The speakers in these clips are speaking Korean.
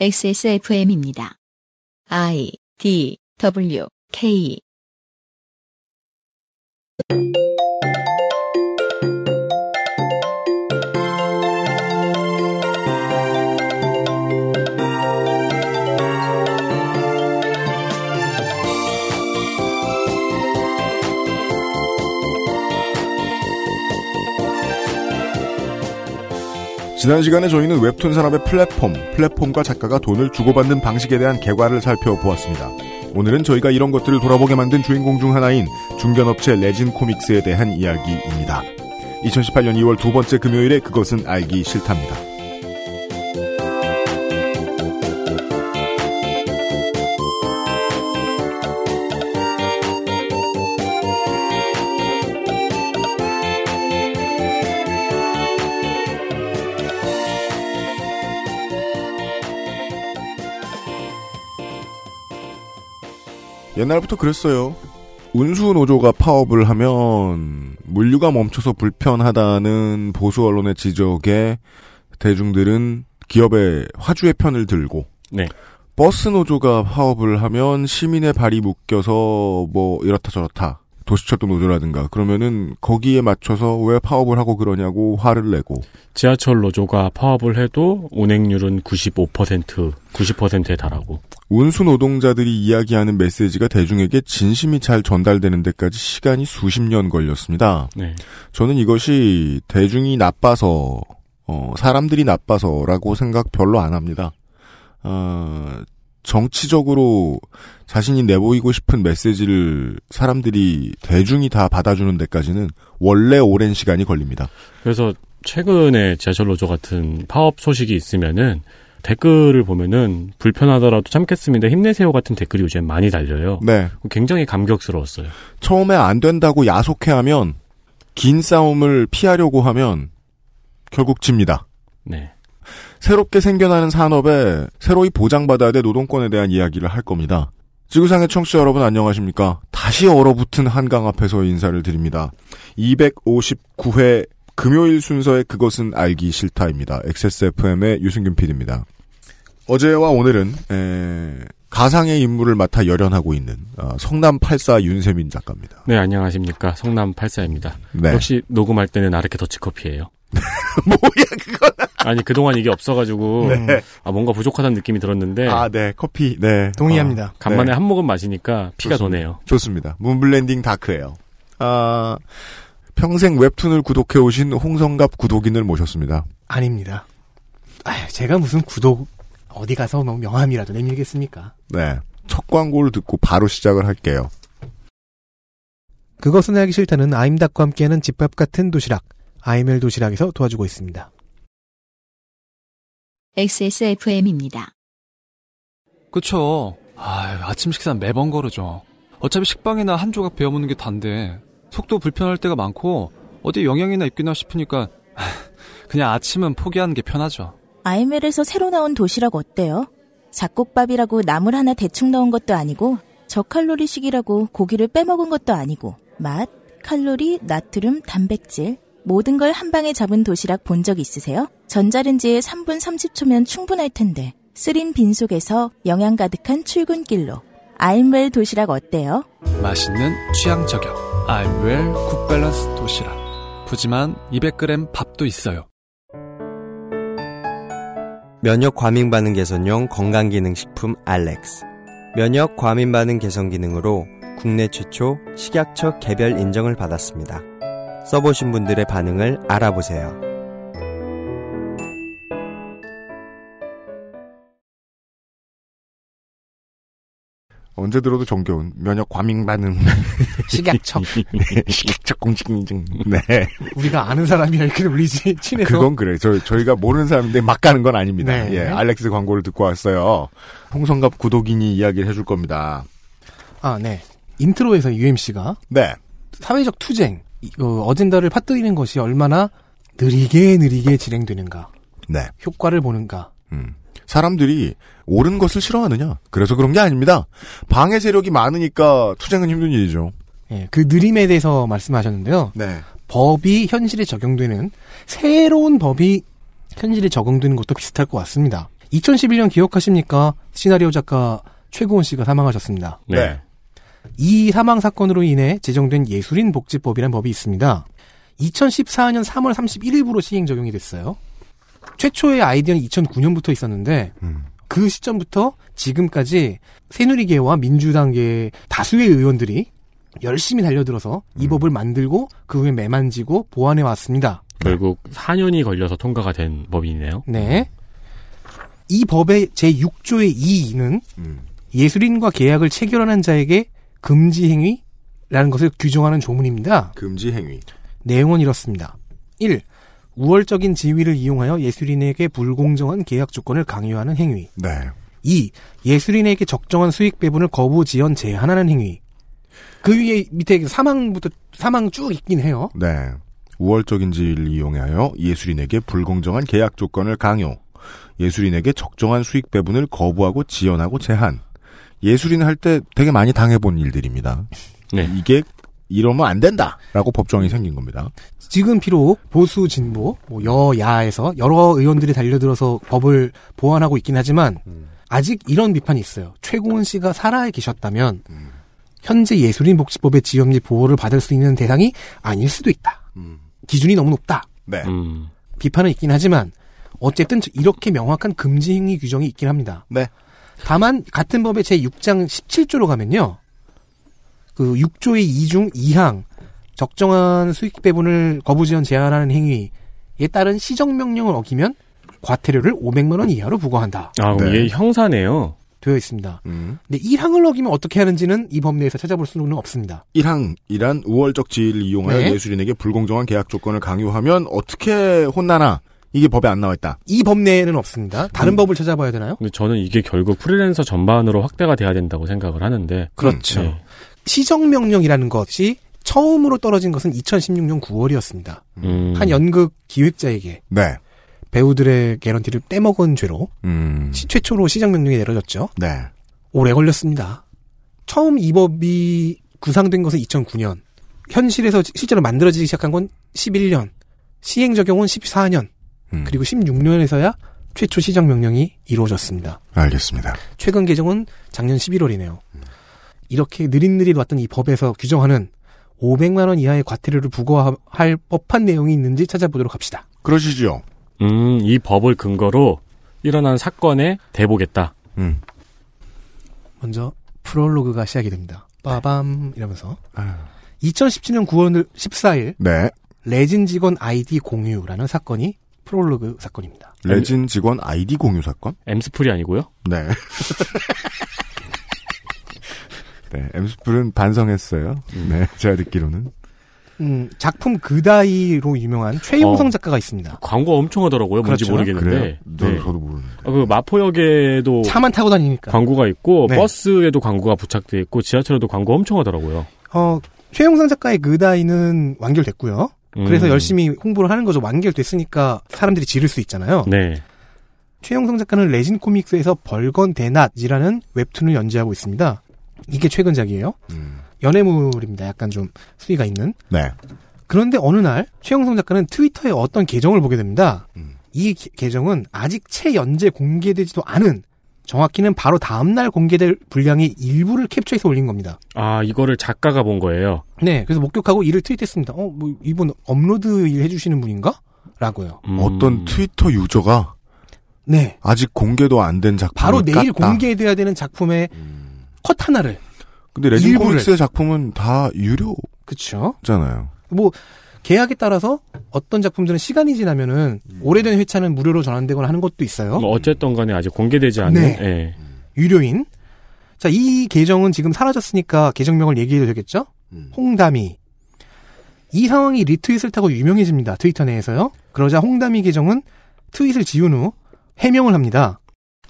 XSFM입니다. I D W K 지난 시간에 저희는 웹툰 산업의 플랫폼, 플랫폼과 작가가 돈을 주고받는 방식에 대한 개괄을 살펴보았습니다. 오늘은 저희가 이런 것들을 돌아보게 만든 주인공 중 하나인 중견업체 레진 코믹스에 대한 이야기입니다. 2018년 2월 두 번째 금요일에 그것은 알기 싫답니다. 옛날부터 그랬어요. 운수 노조가 파업을 하면 물류가 멈춰서 불편하다는 보수 언론의 지적에 대중들은 기업의 화주의 편을 들고 네. 버스 노조가 파업을 하면 시민의 발이 묶여서 뭐 이렇다 저렇다 도시철도 노조라든가 그러면은 거기에 맞춰서 왜 파업을 하고 그러냐고 화를 내고 지하철 노조가 파업을 해도 운행률은 95% 90%에 달하고 운수 노동자들이 이야기하는 메시지가 대중에게 진심이 잘 전달되는 데까지 시간이 수십 년 걸렸습니다. 네. 저는 이것이 대중이 나빠서 어, 사람들이 나빠서라고 생각 별로 안 합니다. 어, 정치적으로 자신이 내보이고 싶은 메시지를 사람들이 대중이 다 받아주는 데까지는 원래 오랜 시간이 걸립니다. 그래서 최근에 지하철 노조 같은 파업 소식이 있으면은 댓글을 보면은 불편하더라도 참겠습니다. 힘내세요 같은 댓글이 요즘 많이 달려요. 네. 굉장히 감격스러웠어요. 처음에 안 된다고 야속해하면 긴 싸움을 피하려고 하면 결국 집니다. 네. 새롭게 생겨나는 산업에 새로이 보장받아야 될 노동권에 대한 이야기를 할 겁니다. 지구상의 청취자 여러분 안녕하십니까? 다시 얼어붙은 한강 앞에서 인사를 드립니다. 259회 금요일 순서의 그것은 알기 싫다입니다. XSFM의 유승균 PD입니다. 어제와 오늘은 에, 가상의 임무를 맡아 열연하고 있는 어, 성남 84 윤세민 작가입니다. 네, 안녕하십니까. 성남 84입니다. 네. 역시 녹음할 때는 아르케 더치커피예요 뭐야 그건? 아니, 그동안 이게 없어가지고, 네. 아, 뭔가 부족하다는 느낌이 들었는데, 아, 네, 커피, 네. 동의합니다. 간만에 네. 한 모금 마시니까 피가 좋습니다. 도네요. 좋습니다. 문블렌딩 다크예요. 아, 평생 웹툰을 구독해 오신 홍성갑 구독인을 모셨습니다. 아닙니다. 아, 제가 무슨 구독 어디 가서 뭐 명함이라도 내밀겠습니까? 네. 첫 광고를 듣고 바로 시작을 할게요. 그것은 알기 싫다는 아임닭과 함께하는 집밥 같은 도시락 아이멜 도시락에서 도와주고 있습니다. XSFM입니다. 그쵸. 아 아침 식사 매번 거르죠. 어차피 식빵이나 한 조각 베어 먹는 게 단데 속도 불편할 때가 많고 어디 영양이나 있겠나 싶으니까 하, 그냥 아침은 포기하는 게 편하죠. 아이멜에서 새로 나온 도시락 어때요? 잡곡밥이라고 나물 하나 대충 넣은 것도 아니고 저칼로리식이라고 고기를 빼먹은 것도 아니고 맛, 칼로리, 나트륨, 단백질 모든 걸 한 방에 잡은 도시락 본 적 있으세요? 전자레인지에 3분 30초면 충분할 텐데 쓰린 빈속에서 영양 가득한 출근길로 아임웰 도시락 어때요? 맛있는 취향 저격. 아임웰 굿밸런스 도시락. 푸짐한 200g 밥도 있어요. 면역 과민 반응 개선용 건강기능식품 알렉스. 면역 과민 반응 개선 기능으로 국내 최초 식약처 개별 인정을 받았습니다. 써보신 분들의 반응을 알아보세요. 언제 들어도 정겨운 면역 과민 반응 식약처. 식약처 공식 인증. 네. 우리가 아는 사람이 이렇게 울리지 친해서. 그건 그래. 저 저희가 모르는 사람인데 막 가는 건 아닙니다. 네. 예. 알렉스 광고를 듣고 왔어요. 홍성갑 구독인이 이야기를 해줄 겁니다. 아, 네. 인트로에서 UMC가 네. 사회적 투쟁, 이- 어, 어젠다를 파뜨리는 것이 얼마나 느리게 느리게 진행되는가, 네. 효과를 보는가. 음. 사람들이 옳은 것을 싫어하느냐? 그래서 그런 게 아닙니다. 방해 세력이 많으니까 투쟁은 힘든 일이죠. 예, 그 느림에 대해서 말씀하셨는데요. 네. 법이 현실에 적용되는 새로운 법이 현실에 적용되는 것도 비슷할 것 같습니다. 2011년 기억하십니까? 시나리오 작가 최고원 씨가 사망하셨습니다. 네. 네. 이 사망 사건으로 인해 제정된 예술인 복지법이라는 법이 있습니다. 2014년 3월 31일부로 시행 적용이 됐어요. 최초의 아이디어는 2009년부터 있었는데 음. 그 시점부터 지금까지 새누리계와 민주당계 다수의 의원들이 열심히 달려들어서 이 법을 만들고 그 후에 매만지고 보완해 왔습니다. 결국 4년이 걸려서 통과가 된 법이네요. 네. 이 법의 제6조의 2는 음. 예술인과 계약을 체결하는 자에게 금지 행위라는 것을 규정하는 조문입니다. 금지 행위. 내용은 이렇습니다. 1. 우월적인 지위를 이용하여 예술인에게 불공정한 계약 조건을 강요하는 행위. 네. 2. 예술인에게 적정한 수익 배분을 거부 지연 제한하는 행위. 그 위에 밑에 사망부터 사망 쭉 있긴 해요. 네. 우월적인 지위를 이용하여 예술인에게 불공정한 계약 조건을 강요. 예술인에게 적정한 수익 배분을 거부하고 지연하고 제한. 예술인 할 때 되게 많이 당해본 일들입니다. 네. 이게 이러면 안 된다라고 법정이 생긴 겁니다. 지금 비록 보수 진보 뭐 여야에서 여러 의원들이 달려들어서 법을 보완하고 있긴 하지만 아직 이런 비판이 있어요. 최고은 씨가 살아 계셨다면 현재 예술인 복지법의 지원 및 보호를 받을 수 있는 대상이 아닐 수도 있다. 기준이 너무 높다. 네. 음. 비판은 있긴 하지만 어쨌든 이렇게 명확한 금지 행위 규정이 있긴 합니다. 네. 다만 같은 법의 제 6장 17조로 가면요. 그 6조의 2중 2항 적정한 수익 배분을 거부 지연 제한하는 행위에 따른 시정 명령을 어기면 과태료를 500만 원 이하로 부과한다. 아, 그럼 네. 이게 형사네요. 되어 있습니다. 음. 근데 1항을 어기면 어떻게 하는지는 이 법 내에서 찾아볼 수는 없습니다. 1항이란 우월적 지위를 이용하여 네. 예술인에게 불공정한 계약 조건을 강요하면 어떻게 혼나나 이게 법에 안 나와 있다. 이 법 내에는 없습니다. 다른 음. 법을 찾아봐야 되나요? 근데 저는 이게 결국 프리랜서 전반으로 확대가 돼야 된다고 생각을 하는데. 그렇죠. 네. 시정 명령이라는 것이 처음으로 떨어진 것은 2016년 9월이었습니다. 음. 한 연극 기획자에게 네. 배우들의 개런티를 떼먹은 죄로 음. 시- 최초로 시정 명령이 내려졌죠. 네. 오래 걸렸습니다. 처음 이 법이 구상된 것은 2009년. 현실에서 실제로 만들어지기 시작한 건 11년. 시행 적용은 14년. 음. 그리고 16년에서야 최초 시정 명령이 이루어졌습니다. 알겠습니다. 최근 개정은 작년 11월이네요. 이렇게 느릿느릿 왔던 이 법에서 규정하는 500만 원 이하의 과태료를 부과할 법한 내용이 있는지 찾아보도록 합시다. 그러시죠. 음, 이 법을 근거로 일어난 사건에 대보겠다. 음. 먼저 프롤로그가 시작이 됩니다. 빠밤 이러면서 아유. 2017년 9월 14일 네. 레진 직원 아이디 공유라는 사건이 프롤로그 사건입니다. 레진 직원 아이디 공유 사건? 엠스풀이 아니고요. 네. 네, 엠스풀은 반성했어요. 네, 제가 듣기로는. 음, 작품 그다이로 유명한 최용성 어. 작가가 있습니다. 광고 엄청 하더라고요. 뭔지 그렇죠. 모르겠는데. 그래요? 저, 네. 저도 모르는. 아, 그 마포역에도 차만 타고 다니니까. 광고가 있고 네. 버스에도 광고가 부착돼 있고 지하철에도 광고 엄청 하더라고요. 어, 최용성 작가의 그다이는 완결됐고요. 그래서 음. 열심히 홍보를 하는 거죠. 완결됐으니까 사람들이 지를 수 있잖아요. 네. 최용성 작가는 레진 코믹스에서 벌건 대낮이라는 웹툰을 연재하고 있습니다. 이게 최근작이에요. 음. 연애물입니다. 약간 좀 수위가 있는. 네. 그런데 어느 날 최용성 작가는 트위터에 어떤 계정을 보게 됩니다. 음. 이 게- 계정은 아직 채 연재 공개되지도 않은 정확히는 바로 다음날 공개될 분량의 일부를 캡처해서 올린 겁니다. 아 이거를 작가가 본 거예요. 네, 그래서 목격하고 이를 트윗했습니다. 어, 뭐 이분 업로드 일 해주시는 분인가? 라고요. 음. 어떤 트위터 유저가 네, 아직 공개도 안 된 작품을 바로 내일 깠다. 공개돼야 되는 작품의 음. 컷 하나를. 근데 레진. 코믹스의 작품은 다 유료잖아요. 그쵸? 뭐 계약에 따라서 어떤 작품들은 시간이 지나면은 음. 오래된 회차는 무료로 전환되거나 하는 것도 있어요. 뭐 어쨌든 간에 아직 공개되지 않은 네. 예. 유료인. 자, 이 계정은 지금 사라졌으니까 계정명을 얘기해도 되겠죠? 음. 홍담이. 이 상황이 리트윗을 타고 유명해집니다. 트위터 내에서요. 그러자 홍담이 계정은 트윗을 지운 후 해명을 합니다.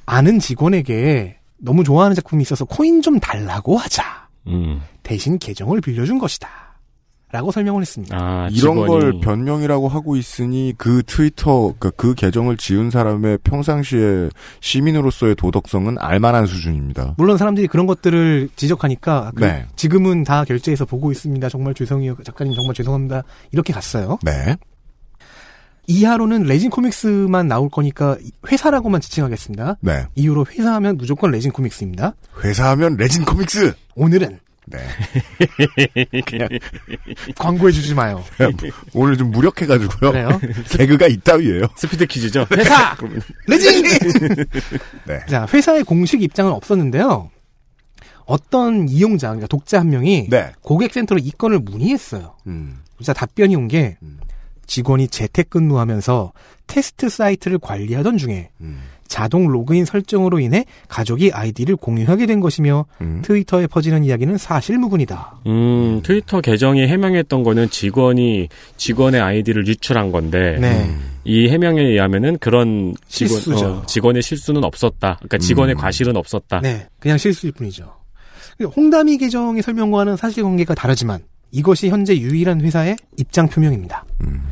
아는 직원에게 너무 좋아하는 작품이 있어서 코인 좀 달라고 하자. 음. 대신 계정을 빌려준 것이다. 라고 설명을 했습니다. 아 이런 걸 변명이라고 하고 있으니 그 트위터 그, 그 계정을 지은 사람의 평상시에 시민으로서의 도덕성은 알만한 수준입니다. 물론 사람들이 그런 것들을 지적하니까 그 네. 지금은 다 결제해서 보고 있습니다. 정말 죄송해요. 작가님 정말 죄송합니다. 이렇게 갔어요. 네. 이하로는 레진 코믹스만 나올 거니까 회사라고만 지칭하겠습니다. 네. 이후로 회사하면 무조건 레진 코믹스입니다. 회사하면 레진 코믹스. 오늘은 네. 그냥 광고해주지 마요. 오늘 좀 무력해가지고요. 그래요? 개그가 이따위예요. 스피드 퀴즈죠. 회사 레진. 네. 자 회사의 공식 입장은 없었는데요. 어떤 이용자, 그러니까 독자 한 명이 네. 고객센터로 이 건을 문의했어요. 음. 자 답변이 온게 음. 직원이 재택근무하면서 테스트 사이트를 관리하던 중에 음. 자동 로그인 설정으로 인해 가족이 아이디를 공유하게 된 것이며 음. 트위터에 퍼지는 이야기는 사실무근이다. 음, 트위터 계정이 해명했던 거는 직원이 직원의 아이디를 유출한 건데 네. 이 해명에 의하면은 그런 직원, 실수죠. 어, 직원의 실수는 없었다. 그러니까 직원의 음. 과실은 없었다. 네. 그냥 실수일 뿐이죠. 홍담이 계정의 설명과는 사실관계가 다르지만 이것이 현재 유일한 회사의 입장 표명입니다. 음.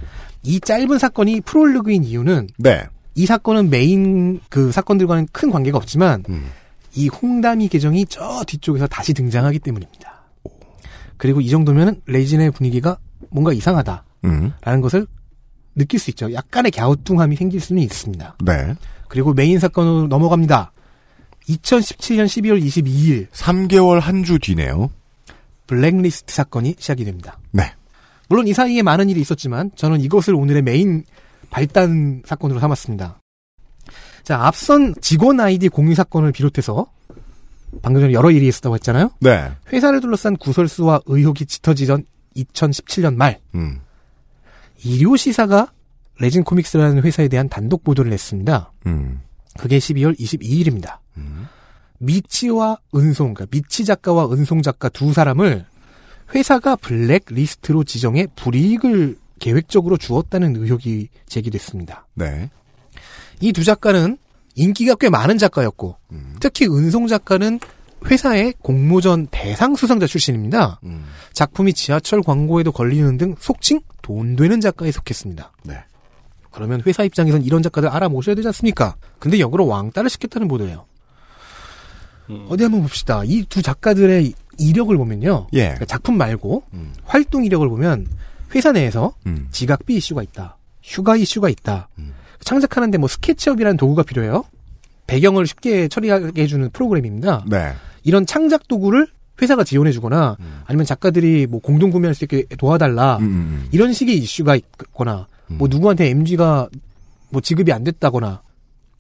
이 짧은 사건이 프롤로그인 이유는 네. 이 사건은 메인 그 사건들과는 큰 관계가 없지만 음. 이 홍담이 계정이 저 뒤쪽에서 다시 등장하기 때문입니다. 그리고 이 정도면 레진의 분위기가 뭔가 이상하다라는 음. 것을 느낄 수 있죠. 약간의 갸우뚱함이 생길 수는 있습니다. 네. 그리고 메인 사건으로 넘어갑니다. 2017년 12월 22일 3개월 한 주 뒤네요. 블랙리스트 사건이 시작이 됩니다. 네. 물론 이 사이에 많은 일이 있었지만 저는 이것을 오늘의 메인 발단 사건으로 삼았습니다. 자, 앞선 직원 아이디 공유 사건을 비롯해서 방금 전에 여러 일이 있었다고 했잖아요. 네. 회사를 둘러싼 구설수와 의혹이 짙어지던 2017년 말 음. 일요 시사가 레진 코믹스라는 회사에 대한 단독 보도를 냈습니다. 음. 그게 12월 22일입니다. 음. 미치와 은송, 그러니까 미치 작가와 은송 작가 두 사람을 회사가 블랙 리스트로 지정해 불이익을 계획적으로 주었다는 의혹이 제기됐습니다. 네. 이 두 작가는 인기가 꽤 많은 작가였고, 음. 특히 은송 작가는 회사의 공모전 대상 수상자 출신입니다. 음. 작품이 지하철 광고에도 걸리는 등 속칭 돈 되는 작가에 속했습니다. 네. 그러면 회사 입장에선 이런 작가들 알아모셔야 되지 않습니까? 근데 역으로 왕따를 시켰다는 보도예요. 음. 어디 한번 봅시다. 이 두 작가들의 이력을 보면요. 예. 그러니까 작품 말고 음. 활동 이력을 보면 회사 내에서 음. 지각비 이슈가 있다. 휴가 이슈가 있다. 음. 창작하는데 뭐 스케치업이라는 도구가 필요해요. 배경을 쉽게 처리하게 해주는 프로그램입니다. 네. 이런 창작 도구를 회사가 지원해주거나 음. 아니면 작가들이 뭐 공동 구매할 수 있게 도와달라. 음, 음, 이런 식의 이슈가 있거나 음. 뭐 누구한테 MG가 뭐 지급이 안 됐다거나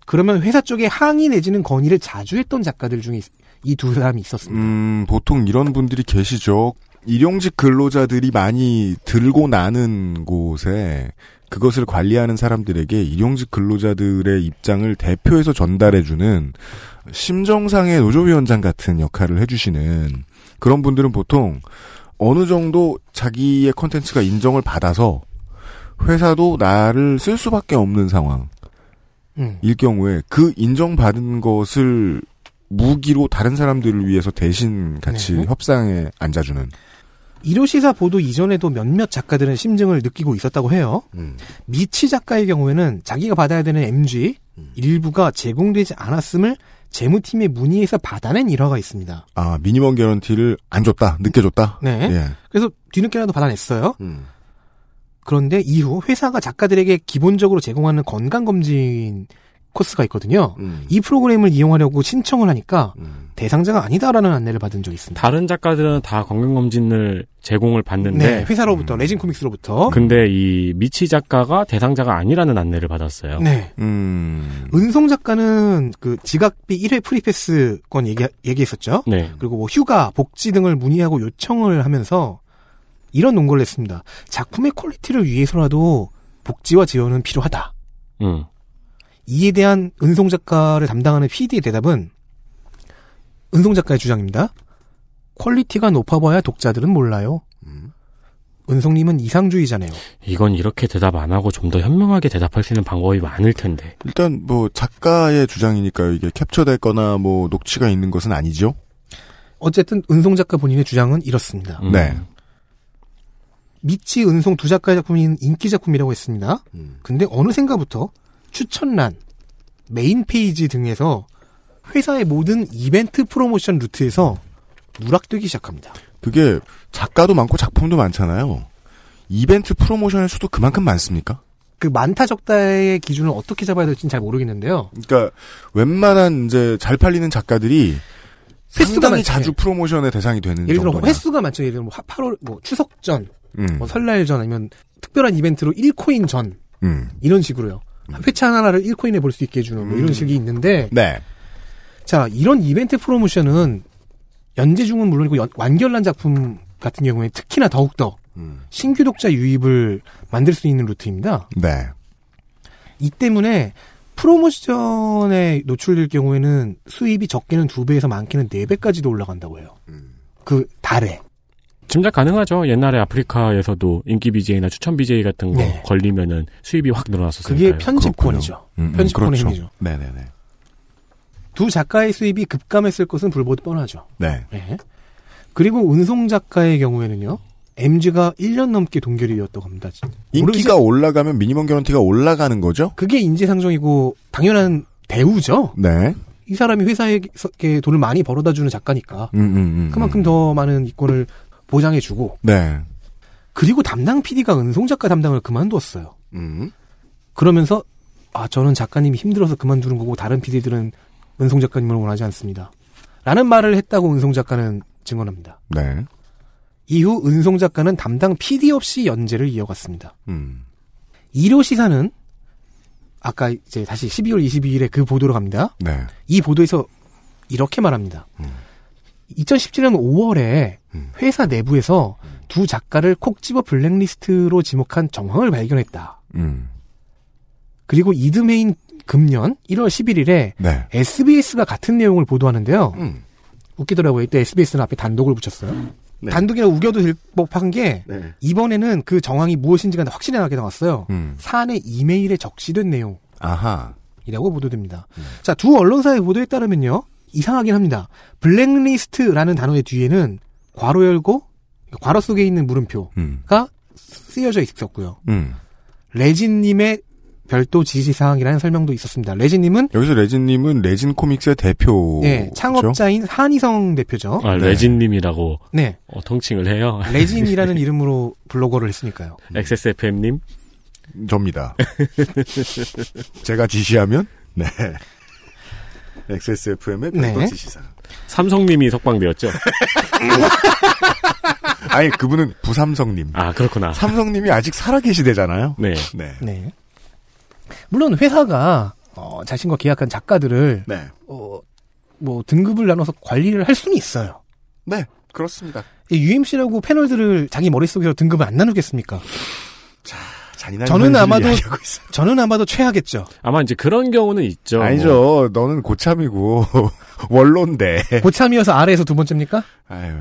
그러면 회사 쪽에 항의 내지는 건의를 자주 했던 작가들 중에 이 두 사람이 있었습니다. 음, 보통 이런 분들이 계시죠. 일용직 근로자들이 많이 들고 나는 곳에 그것을 관리하는 사람들에게 일용직 근로자들의 입장을 대표해서 전달해주는 심정상의 노조위원장 같은 역할을 해주시는 그런 분들은 보통 어느 정도 자기의 컨텐츠가 인정을 받아서 회사도 나를 쓸 수밖에 없는 상황일 음. 경우에 그 인정받은 것을 무기로 다른 사람들을 위해서 대신 같이 네. 협상에 앉아주는. 일요시사 보도 이전에도 몇몇 작가들은 심증을 느끼고 있었다고 해요. 음. 미치 작가의 경우에는 자기가 받아야 되는 MG 음. 일부가 제공되지 않았음을 재무팀에 문의해서 받아낸 일화가 있습니다. 아 미니멈 개런티를 안 줬다, 늦게 줬다. 네. 예. 그래서 뒤늦게라도 받아냈어요. 음. 그런데 이후 회사가 작가들에게 기본적으로 제공하는 건강검진 코스가 있거든요. 음. 이 프로그램을 이용하려고 신청을 하니까 음. 대상자가 아니다라는 안내를 받은 적이 있습니다. 다른 작가들은 다 건강검진을 제공을 받는데 네, 회사로부터 레진 코믹스로부터. 근데 이 미치 작가가 대상자가 아니라는 안내를 받았어요. 네. 음. 은송 작가는 그 지각비 1회 프리패스 건 얘기, 얘기했었죠. 네. 그리고 뭐 휴가, 복지 등을 문의하고 요청을 하면서 이런 논거를 했습니다. 작품의 퀄리티를 위해서라도 복지와 지원은 필요하다. 음. 이에 대한 은송 작가를 담당하는 PD의 대답은 은송 작가의 주장입니다. 퀄리티가 높아봐야 독자들은 몰라요. 음. 은송님은 이상주의자네요. 이건 이렇게 대답 안 하고 좀 더 현명하게 대답할 수 있는 방법이 많을 텐데. 일단 뭐 작가의 주장이니까요. 이게 캡처됐거나 뭐 녹취가 있는 것은 아니죠. 어쨌든 은송 작가 본인의 주장은 이렇습니다. 음. 네. 미치 은송 두 작가의 작품인 인기 작품이라고 했습니다. 음. 근데 어느샌가부터 추천란, 메인 페이지 등에서 회사의 모든 이벤트 프로모션 루트에서 누락되기 시작합니다. 그게 작가도 많고 작품도 많잖아요. 이벤트 프로모션의 수도 그만큼 많습니까? 그 많다 적다의 기준을 어떻게 잡아야 될지는 잘 모르겠는데요. 그러니까 웬만한 이제 잘 팔리는 작가들이 횟수가 상당히 많지. 자주 프로모션의 대상이 되는 예를 들어 정도냐. 횟수가 많죠. 예를 들어 뭐 8월 뭐 추석 전, 음, 뭐 설날 전 아니면 특별한 이벤트로 1코인 전 음. 이런 식으로요. 회차 하나를 1코인에 볼 수 있게 해주는 뭐 이런 식이 있는데 네. 자 이런 이벤트 프로모션은 연재 중은 물론이고 연- 완결난 작품 같은 경우에 특히나 더욱더 음. 신규 독자 유입을 만들 수 있는 루트입니다. 네. 이 때문에 프로모션에 노출될 경우에는 수입이 적게는 두 배에서 많게는 네 배까지도 올라간다고 해요. 음. 그 달에. 짐작 가능하죠. 옛날에 아프리카에서도 인기 BJ나 추천 BJ 같은 거 네. 걸리면은 수입이 확 늘어났었어요. 그게 편집권이죠. 음, 음, 편집권의 그렇죠. 힘이죠. 네네네. 두 작가의 수입이 급감했을 것은 불보듯 뻔하죠. 네. 네. 그리고 운송 작가의 경우에는요. MG가 1년 넘게 동결이었다고 합니다. 인기가 올라가면 미니멈 개런티가 올라가는 거죠? 그게 인지상정이고 당연한 대우죠. 네. 이 사람이 회사에 돈을 많이 벌어다 주는 작가니까 음, 음, 음, 그만큼 음. 더 많은 이권을 보장해주고 네. 그리고 담당 PD가 은송 작가 담당을 그만두었어요. 음. 그러면서 아 저는 작가님이 힘들어서 그만두는 거고 다른 PD들은 은송 작가님을 원하지 않습니다. 라는 말을 했다고 은송 작가는 증언합니다. 네. 이후 은송 작가는 담당 PD 없이 연재를 이어갔습니다. 음. 이료 시사는 아까 이제 다시 12월 22일에 그 보도로 갑니다. 네. 이 보도에서 이렇게 말합니다. 2017년 5월에 음. 회사 내부에서 두 작가를 콕 집어 블랙리스트로 지목한 정황을 발견했다. 음. 그리고 이듬해인 금년 1월 11일에 네. SBS가 같은 내용을 보도하는데요. 음. 웃기더라고요. 이때 SBS는 앞에 단독을 붙였어요. 네. 단독이라 우겨도 될 법한 게 네. 이번에는 그 정황이 무엇인지가 확실하게 나왔어요. 음. 사안의 이메일에 적시된 내용. 아하. 이라고 보도됩니다. 자, 두 언론사의 보도에 따르면요. 이상하긴 합니다. 블랙리스트라는 단어의 뒤에는 괄호 열고 괄호 속에 있는 물음표가 음. 쓰여져 있었고요. 음. 레진님의 별도 지시사항이라는 설명도 있었습니다. 레진님은 여기서 레진님은 레진 코믹스의 대표. 네, 창업자인 한희성 대표죠. 아, 네. 레진님이라고 네, 어, 통칭을 해요. 레진이라는 이름으로 블로거를 했으니까요. XSFM님. 접니다. 제가 지시하면 네. XSFM의 별도 네. 지시사. 삼성님이 석방되었죠. 아니 그분은 부삼성님. 아, 그렇구나. 삼성님이 아직 살아계시대잖아요. 네. 네. 네. 물론 회사가 어, 자신과 계약한 작가들을 네. 어, 뭐 등급을 나눠서 관리를 할 수는 있어요. 네. 그렇습니다. 이 UMC라고 패널들을 자기 머릿속에서 등급을 안 나누겠습니까? 잔인한 저는 아마도-. 저는 아마도 최하겠죠. 아마 이제 그런 경우는 있죠. 뭐 아니죠. 너는 고참이고 원로인데. 고참이어서 아래에서 두 번째입니까? 아유.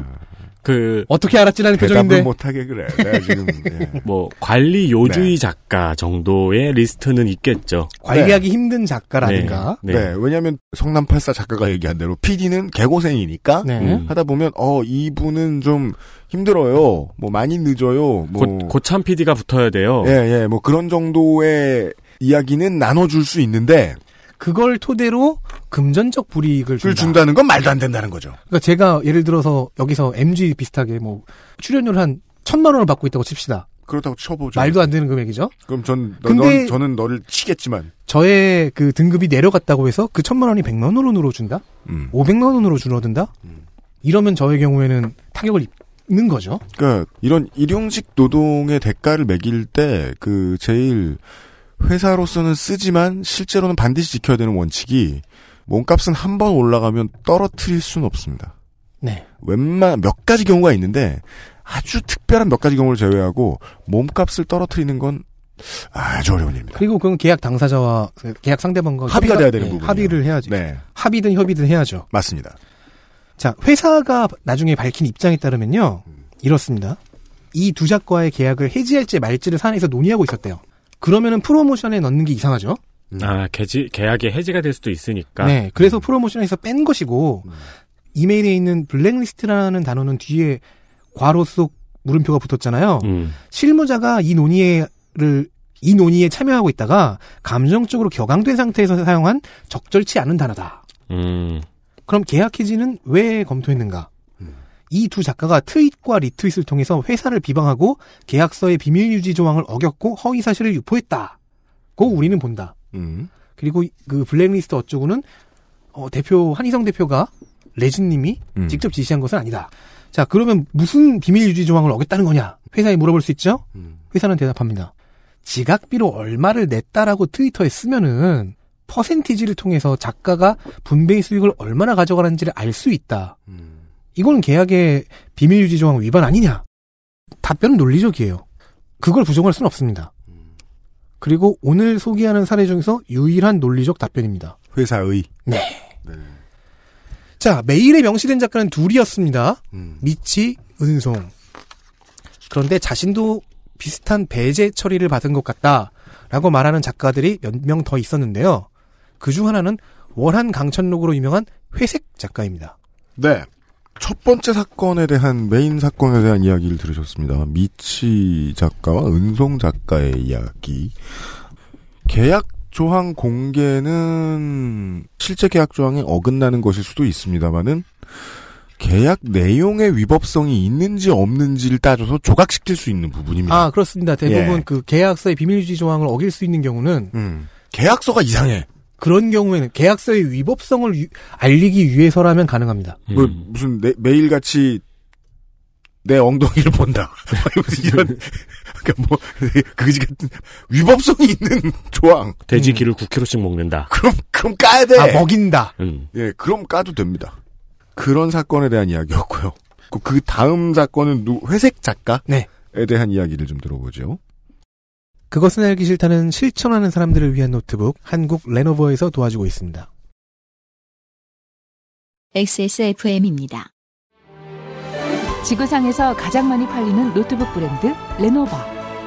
그, 어떻게 알았지라는 표정인데. 못하게 그래. 내가 지금 예. 뭐, 관리 요주의 네. 작가 정도의 리스트는 있겠죠. 관리하기 힘든 작가라든가. 네. 네. 왜냐하면 성남 84 작가가 얘기한 대로 PD는 개고생이니까 네. 음. 하다 보면 어 이분은 좀 힘들어요. 뭐 많이 늦어요. 뭐 고, 고참 PD가 붙어야 돼요. 예, 예, 뭐 그런 정도의 이야기는 나눠줄 수 있는데, 그걸 토대로 금전적 불이익을 줄 준다. 준다는 건 말도 안 된다는 거죠. 그러니까 제가 예를 들어서 여기서 MG 비슷하게 뭐 출연료 한 천만 원을 받고 있다고 칩시다. 그렇다고 쳐보죠. 말도 안 되는 금액이죠. 그럼 전, 너, 근데- 넌- 저는 너를 치겠지만, 저의 그 등급이 내려갔다고 해서 그 천만 원이 백만 원으로 준다? 음. 오백만 원으로 줄어든다? 이러면 저의 경우에는 타격을 입는 거죠. 그러니까 이런 일용직 노동의 대가를 매길 때 그 제일 회사로서는 쓰지만 실제로는 반드시 지켜야 되는 원칙이 몸값은 한 번 올라가면 떨어뜨릴 수는 없습니다. 네. 웬만 몇 가지 경우가 있는데 아주 특별한 몇 가지 경우를 제외하고 몸값을 떨어뜨리는 건 아주 어려운 일입니다. 그리고 그건 계약 당사자와 그 계약 상대방과 합의가 돼야 되는 네, 부분이에요. 합의를 해야지. 네, 합의든 협의든 해야죠. 맞습니다. 자, 회사가 나중에 밝힌 입장에 따르면요. 이렇습니다. 이 두 작가의 계약을 해지할지 말지를 사내에서 논의하고 있었대요. 그러면은 프로모션에 넣는 게 이상하죠? 아, 계지, 계약이 해지가 될 수도 있으니까. 네. 그래서 프로모션에서 뺀 것이고, 음. 이메일에 있는 블랙리스트라는 단어는 뒤에 괄호 속 물음표가 붙었잖아요. 음. 실무자가 이 논의를 이 논의에 참여하고 있다가 감정적으로 격앙된 상태에서 사용한 적절치 않은 단어다. 음. 그럼 계약 해지는 왜 검토했는가? 이두 작가가 트윗과 리트윗을 통해서 회사를 비방하고 계약서의 비밀 유지 조항을 어겼고 허위 사실을 유포했다. 꼭 우리는 본다. 음. 그리고 그 블랙리스트 어쩌고는 어, 대표 한희성 대표가 레진님이 음. 직접 지시한 것은 아니다. 자 그러면 무슨 비밀 유지 조항을 어겼다는 거냐? 회사에 물어볼 수 있죠? 음. 회사는 대답합니다. 지각비로 얼마를 냈다라고 트위터에 쓰면은 퍼센티지를 통해서 작가가 분배의 수익을 얼마나 가져가는지를 알 수 있다. 음. 이거는 계약의 비밀 유지 조항 위반 아니냐? 답변은 논리적이에요. 그걸 부정할 수는 없습니다. 그리고 오늘 소개하는 사례 중에서 유일한 논리적 답변입니다. 회사의. 네. 네. 자, 메일에 명시된 작가는 둘이었습니다. 음. 미치, 은송. 그런데 자신도 비슷한 배제 처리를 받은 것 같다 라고 말하는 작가들이 몇 명 더 있었는데요. 그 중 하나는 월한강천록으로 유명한 회색 작가입니다. 네. 첫 번째 사건에 대한 메인 사건에 대한 이야기를 들으셨습니다. 미치 작가와 은송 작가의 이야기. 계약 조항 공개는 실제 계약 조항에 어긋나는 것일 수도 있습니다만은 계약 내용의 위법성이 있는지 없는지를 따져서 조각시킬 수 있는 부분입니다. 아, 그렇습니다. 대부분 예. 그 계약서의 비밀유지 조항을 어길 수 있는 경우는 음. 계약서가 이상해. 그런 경우에는 계약서의 위법성을 유- 알리기 위해서라면 가능합니다. 뭐 음. 무슨 내, 매일같이 내 엉덩이를 본다. 무슨 이런 그러니까 뭐 그지 같은 위법성이 있는 조항. 돼지 기를 9kg씩 먹는다. 그럼 그럼 까야 돼. 아, 먹인다. 음. 예, 그럼 까도 됩니다. 그런 사건에 대한 이야기였고요. 그- 그 다음 사건은 누, 회색 작가에 네. 대한 이야기를 좀 들어보죠. 그것은 알기 싫다는 실천하는 사람들을 위한 노트북 한국 레노버에서 도와주고 있습니다. XSFM입니다. 지구상에서 가장 많이 팔리는 노트북 브랜드 레노버.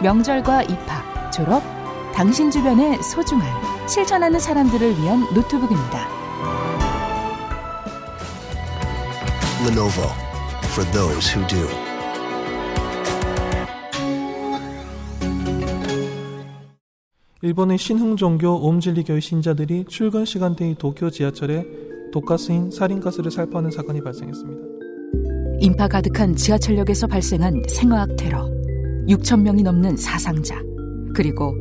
명절과 입학, 졸업, 당신 주변의 소중한 실천하는 사람들을 위한 노트북입니다. Lenovo for those who do. 일본의 신흥종교 옴질리교의 신자들이 출근 시간대의 도쿄 지하철에 독가스인 살인가스를 살포하는 사건이 발생했습니다. 인파 가득한 지하철역에서 발생한 생화학 테러. 6천 명이 넘는 사상자. 그리고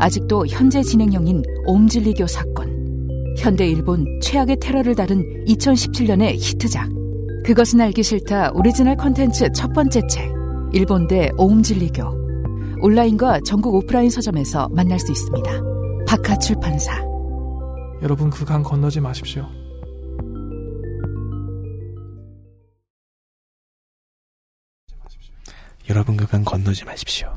아직도 현재 진행형인 옴질리교 사건. 현대 일본 최악의 테러를 다룬 2017년의 히트작. 그것은 알기 싫다 오리지널 컨텐츠 첫 번째 책. 일본 대 옴진리교. 온라인과 전국 오프라인 서점에서 만날 수 있습니다. 박하 출판사. 여러분 그 강 건너지 마십시오. 여러분 그 강 건너지 마십시오.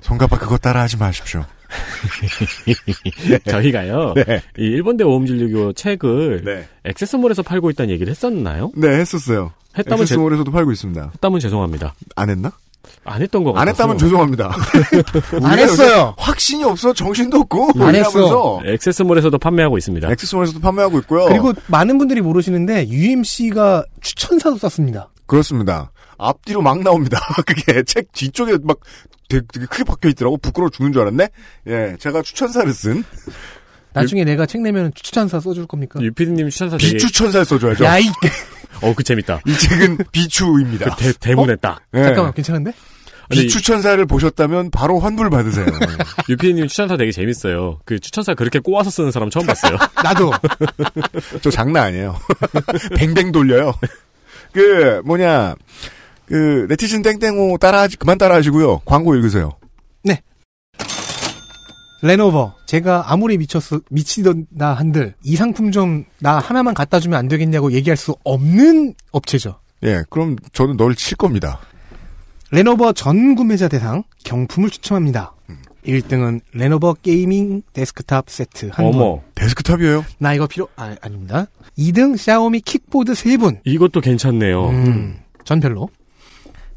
성가빠 그거 따라하지 마십시오. 저희가요. 네. 이 일본대 오음진료교 책을 네. 액세스몰에서 팔고 있다는 얘기를 했었나요? 네, 했었어요. 했다면 제, 엑세스몰에서도 팔고 있습니다. 했다면 죄송합니다. 안 했나? 안 했던 것 같아요. 안 했다면 죄송합니다. 안 했어요. 확신이 없어 정신도 없고 안 했어. 액세스몰에서도 판매하고 있습니다. 엑세스몰에서도 판매하고 있고요. 그리고 많은 분들이 모르시는데 UMC가 추천사도 썼습니다. 그렇습니다. 앞뒤로 막 나옵니다. 그게 책 뒤쪽에 막 되게, 되게 크게 박혀 있더라고. 부끄러워 죽는 줄 알았네. 예, 제가 추천사를 쓴 나중에 내가 책 내면 추천사 써줄 겁니까? 유피디님 추천사 되게 비추천사를 써줘야죠. 야이 어, 그 재밌다. 이 책은 비추입니다. 그 대, 대문에 딱. 예. 잠깐만 괜찮은데? 아니, 비추천사를 보셨다면 바로 환불 받으세요. 유피디님 추천사 되게 재밌어요. 그 추천사 그렇게 꼬아서 쓰는 사람 처음 봤어요. 나도 저 장난 아니에요. 뱅뱅 돌려요. 그 뭐냐 그 네티즌 땡땡호 따라하지 그만 따라 하시고요. 광고 읽으세요. 레노버 제가 아무리 미쳤어 미치던다 한들 이 상품 좀 나 하나만 갖다 주면 안 되겠냐고 얘기할 수 없는 업체죠. 예, 그럼 저는 널 칠 겁니다. 레노버 전 구매자 대상 경품을 추첨합니다. 1등은 레노버 게이밍 데스크탑 세트 한 분. 어머, 데스크탑이에요. 나 이거 필요 아, 아닙니다. 2등 샤오미 킥보드 3분. 이것도 괜찮네요. 음, 전 별로.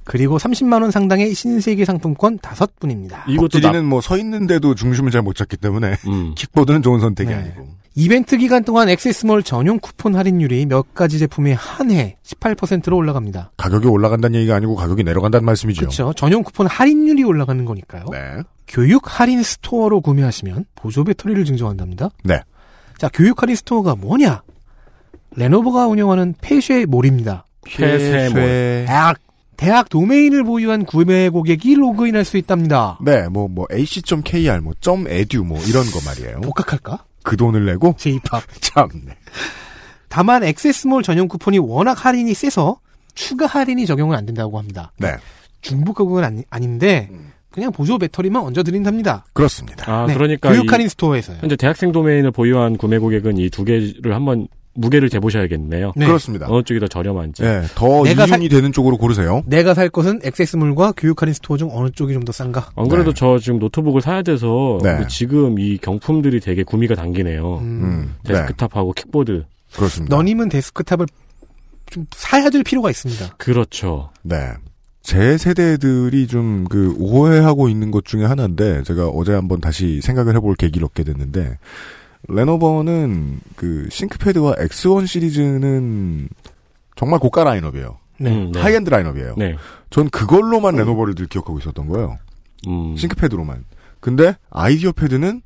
그리고 30만 원 상당의 신세계 상품권 5분입니다. 이것도 나, 덕질이는 뭐 서 있는데도 중심을 잘 못 잡기 때문에 음. 킥보드는 좋은 선택이 네. 아니고. 이벤트 기간 동안 액세스몰 전용 쿠폰 할인율이 몇 가지 제품에 한해 18%로 올라갑니다. 가격이 올라간다는 얘기가 아니고 가격이 내려간다는 말씀이죠. 그렇죠. 전용 쿠폰 할인율이 올라가는 거니까요. 네. 교육 할인 스토어로 구매하시면 보조 배터리를 증정한답니다. 네. 자, 교육 할인 스토어가 뭐냐? 레노버가 운영하는 폐쇄몰입니다. 폐쇄몰. 쇠- 악 대학 도메인을 보유한 구매 고객이 로그인할 수 있답니다. 네, 뭐, 뭐, ac.kr, 뭐, .edu, 뭐, 이런 거 말이에요. 복학할까? 그 돈을 내고? 재입학. 참, 네. 다만 액세스몰 전용 쿠폰이 워낙 할인이 세서 추가 할인이 적용은 안 된다고 합니다. 네. 중복 가격은 아니, 아닌데 그냥 보조 배터리만 얹어 드린답니다. 그렇습니다. 아, 네, 그러니까 교육 이- 할인 스토어에서요. 현재 대학생 도메인을 보유한 구매 고객은 이 두 개를 한번 무게를 재보셔야겠네요. 네. 그렇습니다. 어느 쪽이 더 저렴한지. 네, 더 내가 이윤이 되는 쪽으로 고르세요. 내가 살 것은 액세스몰과 교육 할인 스토어 중 어느 쪽이 좀 더 싼가? 안 그래도 저 지금 노트북을 사야 돼서 네. 그 지금 이 경품들이 되게 구미가 당기네요. 음, 네. 데스크탑하고 킥보드. 그렇습니다. 너님은 데스크탑을 좀 사야 될 필요가 있습니다. 그렇죠. 네. 제 세대들이 좀 그 오해하고 있는 것 중에 하나인데 제가 어제 한번 다시 생각을 해볼 계기를 얻게 됐는데 레노버는 그 싱크패드와 X1 시리즈는 정말 고가 라인업이에요. 네. 음, 네. 하이엔드 라인업이에요. 네. 전 그걸로만 레노버를 늘 기억하고 있었던 거예요. 음. 싱크패드로만. 근데 아이디어 패드는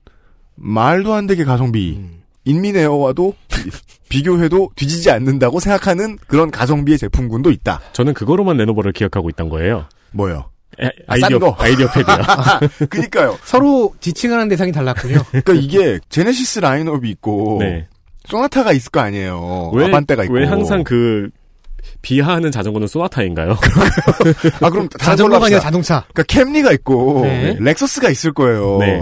말도 안 되게 가성비. 음. 인민에어와도 비- 비교해도 뒤지지 않는다고 생각하는 그런 가성비의 제품군도 있다. 저는 그거로만 레노버를 기억하고 있던 거예요. 뭐요? 에, 아, 싼 아이디어 거. 아이디어 패드요. 그니까요. 서로 지칭하는 대상이 달랐군요. 그러니까 이게 제네시스 라인업이 있고 네. 소나타가 있을 거 아니에요. 왜, 아반떼가 있고. 왜 항상 그 비하하는 자전거는 소나타인가요? 아 그럼 자전거가 아니라. 자동차. 그러니까 캠리가 있고 네. 렉서스가 있을 거예요. 네.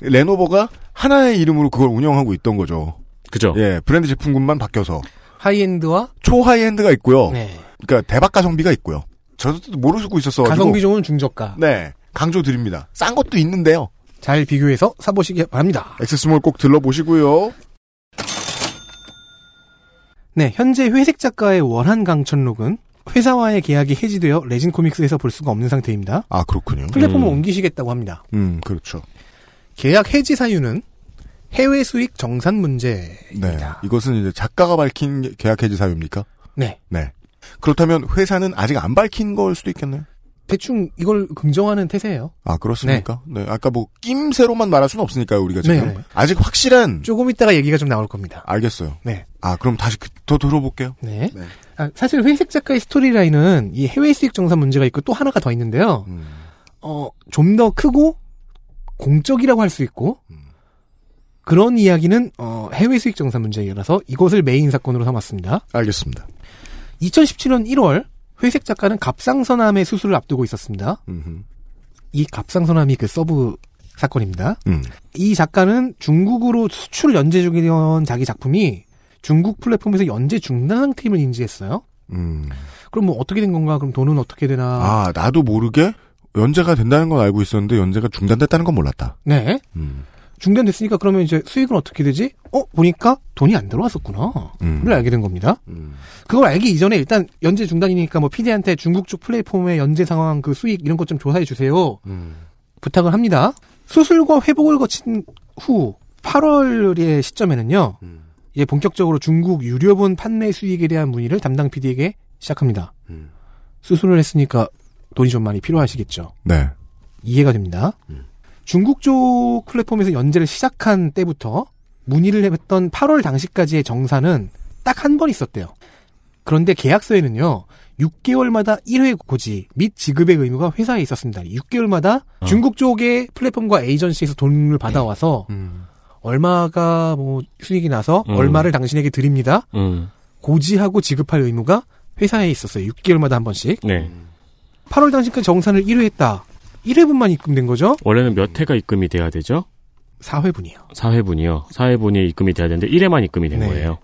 레노버가 하나의 이름으로 그걸 운영하고 있던 거죠. 그죠? 예, 브랜드 제품군만 바뀌어서 하이엔드와 초하이엔드가 있고요. 네. 그러니까 대박 가성비가 있고요. 저도 모르고 있었어. 가성비 좋은 중저가. 네, 강조 드립니다. 싼 것도 있는데요. 잘 비교해서 사보시기 바랍니다. 액세스몰 꼭 들러보시고요. 네, 현재 회색 작가의 원한 강천록은 회사와의 계약이 해지되어 레진 코믹스에서 볼 수가 없는 상태입니다. 아 그렇군요. 플랫폼을 음. 옮기시겠다고 합니다. 음, 그렇죠. 계약 해지 사유는 해외 수익 정산 문제. 네, 이것은 이제 작가가 밝힌 계약 해지 사유입니까? 네. 네. 그렇다면 회사는 아직 안 밝힌 걸 수도 있겠네요. 대충 이걸 긍정하는 태세예요. 아 그렇습니까? 네. 아까 뭐 낌새로만 말할 수는 없으니까요 우리가 지금 네. 아직 확실한 조금 있다가 얘기가 좀 나올 겁니다. 알겠어요. 네. 아 그럼 다시 그- 더 들어볼게요. 네. 네. 아, 사실 회색 작가의 스토리라인은 이 해외 수익 정산 문제가 있고 또 하나가 더 있는데요. 음. 어, 좀 더 크고 공적이라고 할 수 있고 음. 그런 이야기는 어, 해외 수익 정산 문제라서 이것을 메인 사건으로 삼았습니다. 알겠습니다. 2017년 1월 회색 작가는 갑상선암의 수술을 앞두고 있었습니다. 음흠. 이 갑상선암이 그 서브 사건입니다. 음. 이 작가는 중국으로 수출 연재 중이던 자기 작품이 중국 플랫폼에서 연재 중단 상태임을 인지했어요. 음. 그럼 뭐 어떻게 된 건가? 그럼 돈은 어떻게 되나? 아 나도 모르게 연재가 된다는 건 알고 있었는데 연재가 중단됐다는 건 몰랐다. 네. 음. 중단됐으니까 그러면 이제 수익은 어떻게 되지? 어, 보니까 돈이 안 들어왔었구나. 음. 를 알게 된 겁니다. 음. 그걸 알기 이전에 일단 연재 중단이니까 뭐 PD한테 중국 쪽 플랫폼의 연재 상황 그 수익 이런 것 좀 조사해 주세요. 음. 부탁을 합니다. 수술과 회복을 거친 후 8월의 시점에는요. 음. 이제 본격적으로 중국 유료본 판매 수익에 대한 문의를 담당 PD에게 시작합니다. 음. 수술을 했으니까 돈이 좀 많이 필요하시겠죠. 네. 이해가 됩니다. 음. 중국 쪽 플랫폼에서 연재를 시작한 때부터 문의를 했던 8월 당시까지의 정산은 딱 한 번 있었대요. 그런데 계약서에는요, 6개월마다 1회 고지 및 지급의 의무가 회사에 있었습니다. 6개월마다 어. 중국 쪽의 플랫폼과 에이전시에서 돈을 받아와서 음. 얼마가 뭐 수익이 나서 음. 얼마를 당신에게 드립니다. 음. 고지하고 지급할 의무가 회사에 있었어요. 6개월마다 한 번씩. 네. 8월 당시까지 정산을 1회 했다. 1회분만 입금된 거죠? 원래는 몇 회가 입금이 돼야 되죠? 4회분이요. 4회분이요. 4회분이 입금이 돼야 되는데 1회만 입금이 된 네. 거예요.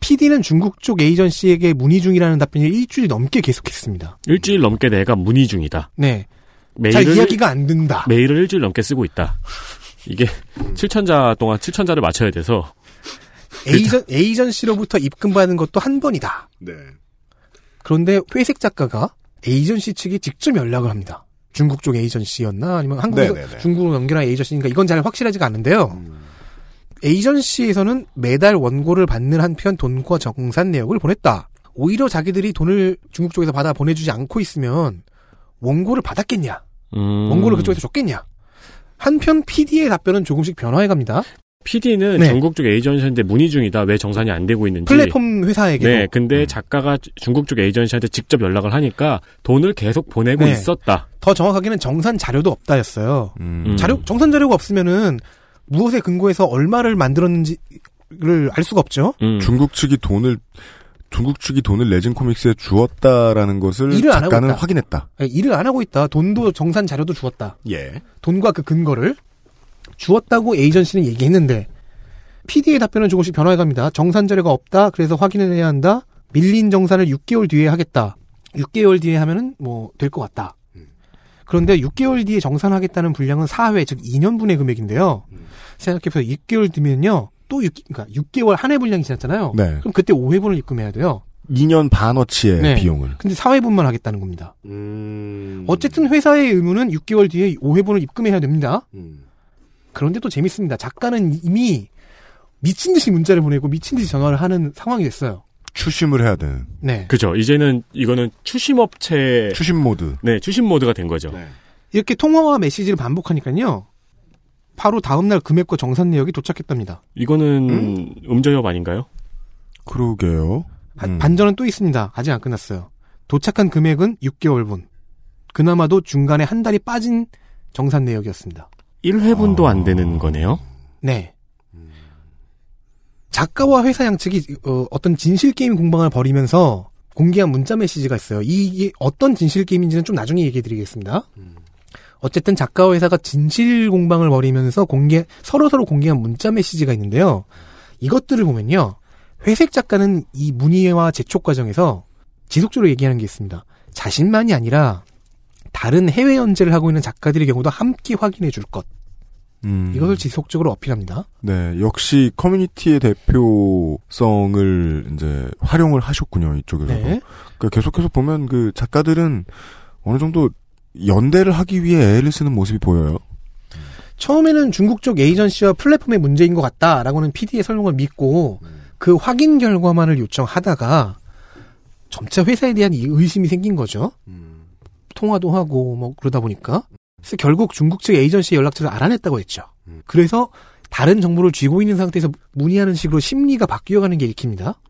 PD는 중국 쪽 에이전시에게 문의 중이라는 답변을 일주일 넘게 계속했습니다. 일주일 넘게 내가 문의 중이다. 네. 잘 메일을 이야기가 안 된다. 메일을 일주일 넘게 쓰고 있다. 이게 7천자 동안 7천자를 맞춰야 돼서 에이전, 에이전시로부터 입금받은 것도 한 번이다. 네. 그런데 회색 작가가 에이전시 측이 직접 연락을 합니다. 중국 쪽 에이전시였나? 아니면 한국에서 네네네. 중국으로 연결한 에이전시인가? 이건 잘 확실하지가 않은데요. 에이전시에서는 매달 원고를 받는 한편 돈과 정산 내역을 보냈다. 오히려 자기들이 돈을 중국 쪽에서 받아 보내주지 않고 있으면 원고를 받았겠냐? 음. 원고를 그쪽에서 줬겠냐? 한편 PD의 답변은 조금씩 변화해 갑니다. PD는 네. 중국 쪽 에이전시한테 문의 중이다. 왜 정산이 안 되고 있는지. 플랫폼 회사에게도 네, 근데 작가가 중국 쪽 에이전시한테 직접 연락을 하니까 돈을 계속 보내고 네. 있었다. 더 정확하게는 정산 자료도 없다였어요. 음. 자료 정산 자료가 없으면은 무엇에 근거해서 얼마를 만들었는지를 알 수가 없죠. 음. 중국 측이 돈을 중국 측이 돈을 레진 코믹스에 주었다라는 것을 일을 작가는. 확인했다. 네, 일을 안 하고 있다. 돈도 정산 자료도 주었다. 예. 돈과 그 근거를 주었다고 에이전시는 얘기했는데 PD의 답변은 조금씩 변화해갑니다. 정산 자료가 없다. 그래서 확인을 해야 한다. 밀린 정산을 6개월 뒤에 하겠다. 6개월 뒤에 하면은 뭐 될 것 같다. 그런데 6개월 뒤에 정산하겠다는 분량은 4회 즉 2년분의 금액인데요. 생각해보세요. 6개월 뒤면요. 또 6, 그러니까 6개월 한 해 분량이 지났잖아요. 네. 그럼 그때 5회분을 입금해야 돼요. 2년 반어치의 네. 비용을. 근데 4회분만 하겠다는 겁니다. 음. 어쨌든 회사의 의무는 6개월 뒤에 5회분을 입금해야 됩니다. 그런데 또 재밌습니다. 작가는 이미 미친 듯이 문자를 보내고 미친 듯이 전화를 하는 상황이 됐어요. 추심을 해야 되는. 네. 그죠. 이제는 이거는 추심 업체. 추심 모드. 네, 추심 모드가 된 거죠. 이렇게 통화와 메시지를 반복하니까요. 바로 다음날 금액과 정산 내역이 도착했답니다. 이거는 음? 저협 아닌가요? 그러게요. 바- 음. 반전은 또 있습니다. 아직 안 끝났어요. 도착한 금액은 6개월분. 그나마도 중간에 한 달이 빠진 정산 내역이었습니다. 1회분도 안 되는 거네요. 네. 작가와 회사 양측이 어, 떤 진실 게임 공방을 벌이면서 공개한 문자 메시지가 있어요. 이게 어떤 진실 게임인지는 좀 나중에 얘기해 드리겠습니다. 어쨌든 작가와 회사가 진실 공방을 벌이면서 공개 서로 서로 공개한 문자 메시지가 있는데요. 이것들을 보면요. 회색 작가는 이 문의와 재촉 과정에서 지속적으로 얘기하는 게 있습니다. 자신만이 아니라 다른 해외 연재를 하고 있는 작가들의 경우도 함께 확인해 줄 것. 음. 이것을 지속적으로 어필합니다. 네, 역시 커뮤니티의 대표성을 이제 활용을 하셨군요, 이쪽에서도. 네. 그러니까 계속해서 보면 그 작가들은 어느 정도 연대를 하기 위해 애를 쓰는 모습이 보여요. 처음에는 중국 쪽 에이전시와 플랫폼의 문제인 것 같다라고는 PD의 설명을 믿고 그 확인 결과만을 요청하다가 점차 회사에 대한 이 의심이 생긴 거죠. 통화도 하고 뭐 그러다 보니까 그래서 결국 중국 측 에이전시 연락처를 알아냈다고 했죠. 그래서 다른 정보를 쥐고 있는 상태에서 문의하는 식으로 심리가 바뀌어가는 게 읽힙니다.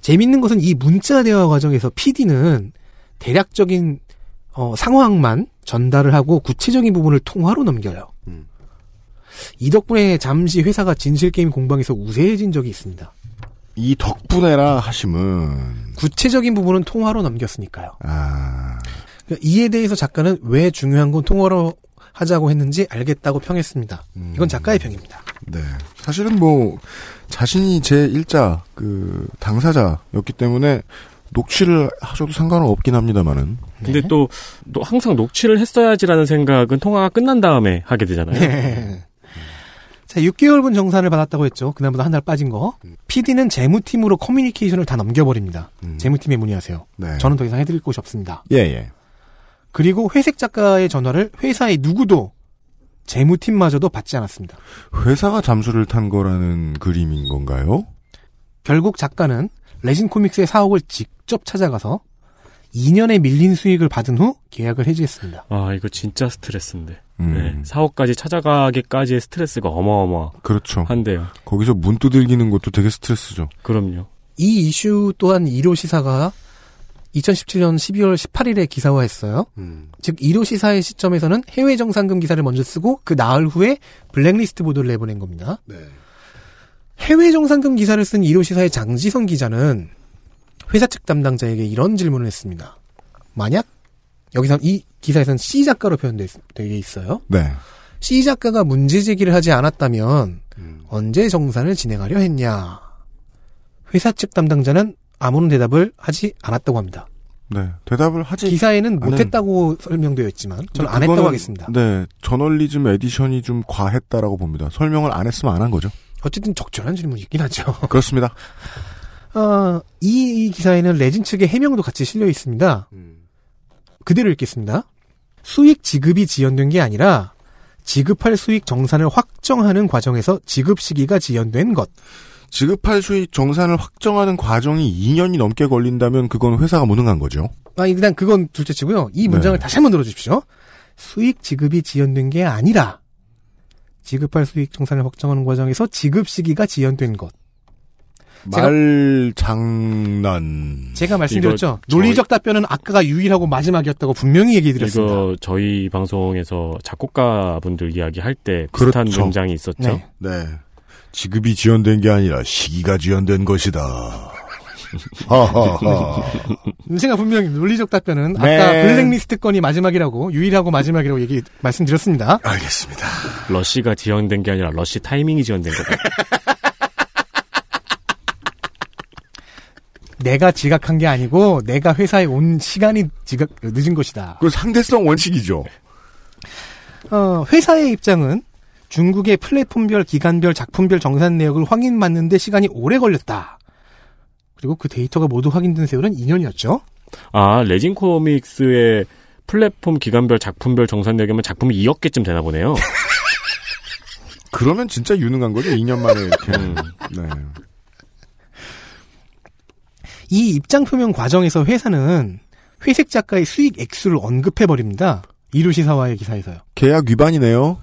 재밌는 것은 이 문자 대화 과정에서 PD는 대략적인 어, 상황만 전달을 하고 구체적인 부분을 통화로 넘겨요. 이 덕분에 잠시 회사가 진실 게임 공방에서 우세해진 적이 있습니다. 이 덕분에라 하심은 구체적인 부분은 통화로 넘겼으니까요. 아 그러니까 이에 대해서 작가는 왜 중요한 건 통화로 하자고 했는지 알겠다고 평했습니다. 이건 작가의 평입니다. 네. 사실은 뭐 자신이 제 일자 그 당사자였기 때문에 녹취를 하셔도 상관은 없긴 합니다만은. 근데 또, 또 항상 녹취를 했어야지라는 생각은 통화가 끝난 다음에 하게 되잖아요. 네. 자, 6개월분 정산을 받았다고 했죠. 그날보다 한 달 빠진 거. PD는 재무팀으로 커뮤니케이션을 다 넘겨버립니다. 재무팀에 문의하세요. 네. 저는 더 이상 해드릴 곳이 없습니다. 예 예. 그리고 회색 작가의 전화를 회사의 누구도 재무팀마저도 받지 않았습니다. 회사가 잠수를 탄 거라는 그림인 건가요? 결국 작가는 레진 코믹스의 사옥을 직접 찾아가서 2년의 밀린 수익을 받은 후 계약을 해지했습니다. 아, 이거 진짜 스트레스인데. 음. 네. 사업까지 찾아가기까지의 스트레스가 어마어마. 그렇죠. 한데요. 거기서 문 두들기는 것도 되게 스트레스죠. 그럼요. 이 이슈 또한 1호 시사가 2017년 12월 18일에 기사화했어요. 즉 1호 시사의 시점에서는 해외 정상금 기사를 먼저 쓰고 그 나흘 후에 블랙리스트 보도를 내보낸 겁니다. 해외 정상금 기사를 쓴 1호 시사의 장지선 기자는 회사 측 담당자에게 이런 질문을 했습니다. 만약 여기서 이 기사에서는 C 작가로 표현되어 있어요. 네. C 작가가 문제 제기를 하지 않았다면 언제 정산을 진행하려 했냐? 회사 측 담당자는 아무런 대답을 하지 않았다고 합니다. 네. 대답을 하지. 기사에는 않은- 못했다고 설명되어 있지만 저는 안 했다고 하겠습니다. 네. 저널리즘 에디션이 좀 과했다라고 봅니다. 설명을 안 했으면 안 한 거죠. 어쨌든 적절한 질문이긴 하죠. 그렇습니다. 어, 이, 이 기사에는 레진 측의 해명도 같이 실려 있습니다. 그대로 읽겠습니다. 수익 지급이 지연된 게 아니라 지급할 수익 정산을 확정하는 과정에서 지급 시기가 지연된 것. 지급할 수익 정산을 확정하는 과정이 2년이 넘게 걸린다면 그건 회사가 무능한 거죠. 아, 일단 그건 둘째 치고요. 이 문장을 네. 다시 한번 들어주십시오. 수익 지급이 지연된 게 아니라 지급할 수익 정산을 확정하는 과정에서 지급 시기가 지연된 것. 제가- 말 장난. 제가 말씀드렸죠. 논리적 답변은 아까가 유일하고 마지막이었다고 분명히 얘기해 드렸습니다. 이거 저희 방송에서 작곡가 분들 이야기 할 때 비슷한 그렇죠. 문장이 있었죠. 네. 네. 지급이 지연된 게 아니라 시기가 지연된 것이다. 하하하. 제가 분명히 논리적 답변은 네. 아까 블랙리스트 건이 마지막이라고 유일하고 마지막이라고 얘기 말씀드렸습니다. 알겠습니다. 러시가 지연된 게 아니라 러시 타이밍이 지연된 거다. 내가 지각한 게 아니고 내가 회사에 온 시간이 지각 늦은 것이다. 그 상대성 원칙이죠. 어, 회사의 입장은 중국의 플랫폼별, 기간별, 작품별 정산 내역을 확인받는데 시간이 오래 걸렸다. 그리고 그 데이터가 모두 확인된 세월은 2년이었죠. 아, 레진 코믹스의 플랫폼 기간별 작품별 정산 내역이면 작품이 2억 개쯤 되나 보네요. 그러면 진짜 유능한 거죠. 2년 만에 이렇게. 음. 네. 이 입장 표명 과정에서 회사는 회색 작가의 수익 액수를 언급해 버립니다. 이루 시사와의 기사에서요. 계약 위반이네요.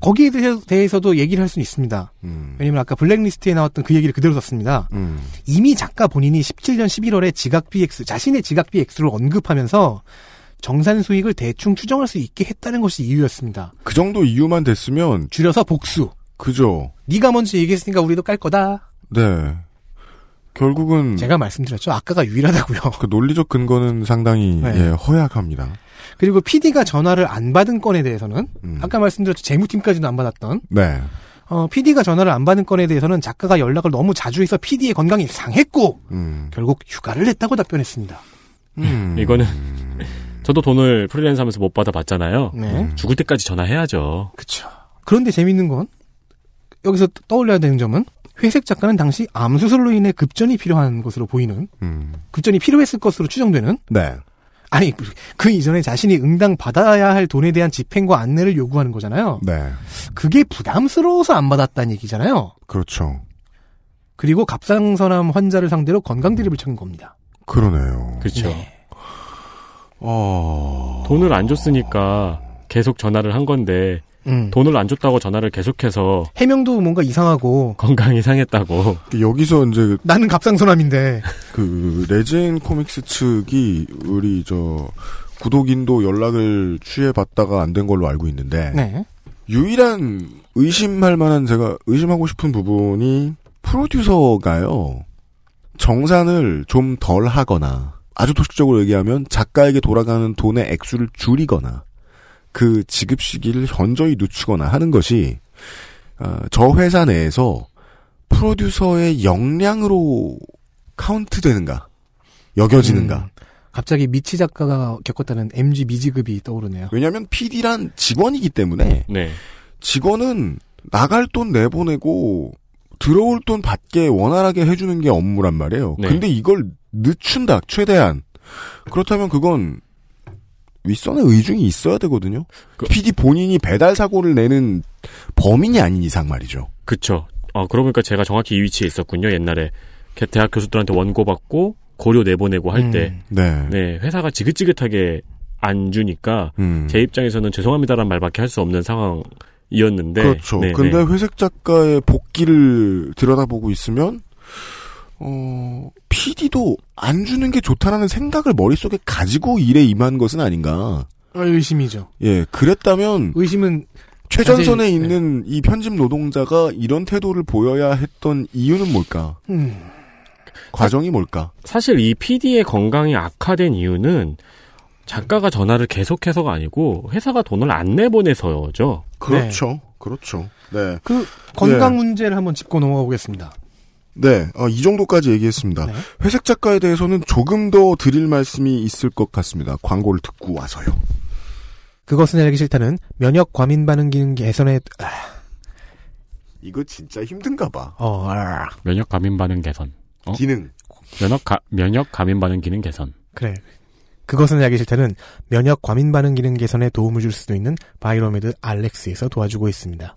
거기에 대해서- 대해서도 얘기를 할 수는 있습니다. 음. 왜냐면 아까 블랙리스트에 나왔던 그 얘기를 그대로 썼습니다. 음. 이미 작가 본인이 17년 11월에 지각비 액수, 자신의 지각비 액수를 언급하면서 정산 수익을 대충 추정할 수 있게 했다는 것이 이유였습니다. 그 정도 이유만 됐으면 줄여서 복수. 그죠. 네가 먼저 얘기했으니까 우리도 깔 거다. 네. 결국은 제가 말씀드렸죠. 아까가 유일하다고요. 그 논리적 근거는 상당히 네. 예, 허약합니다. 그리고 PD가 전화를 안 받은 건에 대해서는 음. 아까 말씀드렸죠. 재무팀까지도 안 받았던 네. 어, PD가 전화를 안 받은 건에 대해서는 작가가 연락을 너무 자주 해서 PD의 건강이 상했고 음. 결국 휴가를 냈다고 답변했습니다. 음. 이거는 저도 돈을 프리랜서 하면서 못 받아 봤잖아요. 네. 죽을 때까지 전화해야죠. 그쵸. 그런데 재밌는 건 여기서 떠올려야 되는 점은 회색 작가는 당시 암 수술로 인해 급전이 필요한 것으로 보이는 음. 급전이 필요했을 것으로 추정되는 네. 아니 그- 그 이전에 자신이 응당 받아야 할 돈에 대한 집행과 안내를 요구하는 거잖아요. 네. 그게 부담스러워서 안 받았다는 얘기잖아요. 그렇죠. 그리고 갑상선암 환자를 상대로 건강 드립을 친 겁니다. 그러네요. 그렇죠. 네. 어. 돈을 안 줬으니까 계속 전화를 한 건데 음. 돈을 안 줬다고 전화를 계속해서 해명도 뭔가 이상하고 건강 이 상했다고. 여기서 이제 나는 갑상선암인데 그 레진 코믹스 측이 우리 저 구독인도 연락을 취해봤다가 안 된 걸로 알고 있는데 네. 유일한 의심할 만한 제가 의심하고 싶은 부분이 프로듀서가요 정산을 좀 덜 하거나 아주 도식적으로 얘기하면 작가에게 돌아가는 돈의 액수를 줄이거나 그 지급 시기를 현저히 늦추거나 하는 것이 어, 저 회사 내에서 프로듀서의 역량으로 카운트되는가 여겨지는가 음. 갑자기 미치 작가가 겪었다는 MG 미지급이 떠오르네요. 왜냐하면 PD란 직원이기 때문에 네. 직원은 나갈 돈 내보내고 들어올 돈 받게 원활하게 해주는 게 업무란 말이에요. 네. 근데 이걸 늦춘다 최대한 그렇다면 그건 윗선의 의중이 있어야 되거든요. 그- PD 본인이 배달 사고를 내는 범인이 아닌 이상 말이죠. 그쵸. 어, 그러고 보니까 제가 정확히 이 위치에 있었군요. 옛날에 개- 대학 교수들한테 원고 받고 고려 내보내고 할 때, 음. 네. 네, 회사가 지긋지긋하게 안 주니까 음. 제 입장에서는 죄송합니다란 말밖에 할 수 없는 상황 이었는데. 그렇죠. 네, 근데 네. 회색 작가의 복귀를 들여다보고 있으면 어 PD도 안 주는 게 좋다라는 생각을 머릿속에 가지고 일에 임한 것은 아닌가. 어, 의심이죠. 예, 그랬다면 의심은 최전선에 자세히- 있는 이 편집 노동자가 이런 태도를 보여야 했던 이유는 뭘까? 음, 과정이 뭘까? 사실 이 PD의 건강이 악화된 이유는 작가가 전화를 계속해서가 아니고 회사가 돈을 안 내보내서죠. 그렇죠. 그렇죠. 네. 그 건강 예. 문제를 한번 짚고 넘어가 보겠습니다. 네, 어, 이 정도까지 얘기했습니다. 네. 회색 작가에 대해서는 조금 더 드릴 말씀이 있을 것 같습니다. 광고를 듣고 와서요. 그것은 알기 싫다는 면역 과민 반응 기능 개선에 아, 이거 진짜 힘든가 봐. 어, 아, 면역 감인 반응 개선. 어? 기능. 면역 가, 면역 감인 반응 기능 개선. 그래. 그것은 알기 싫다는 면역 과민 반응 기능 개선에 도움을 줄 수도 있는 바이로메드 알렉스에서 도와주고 있습니다.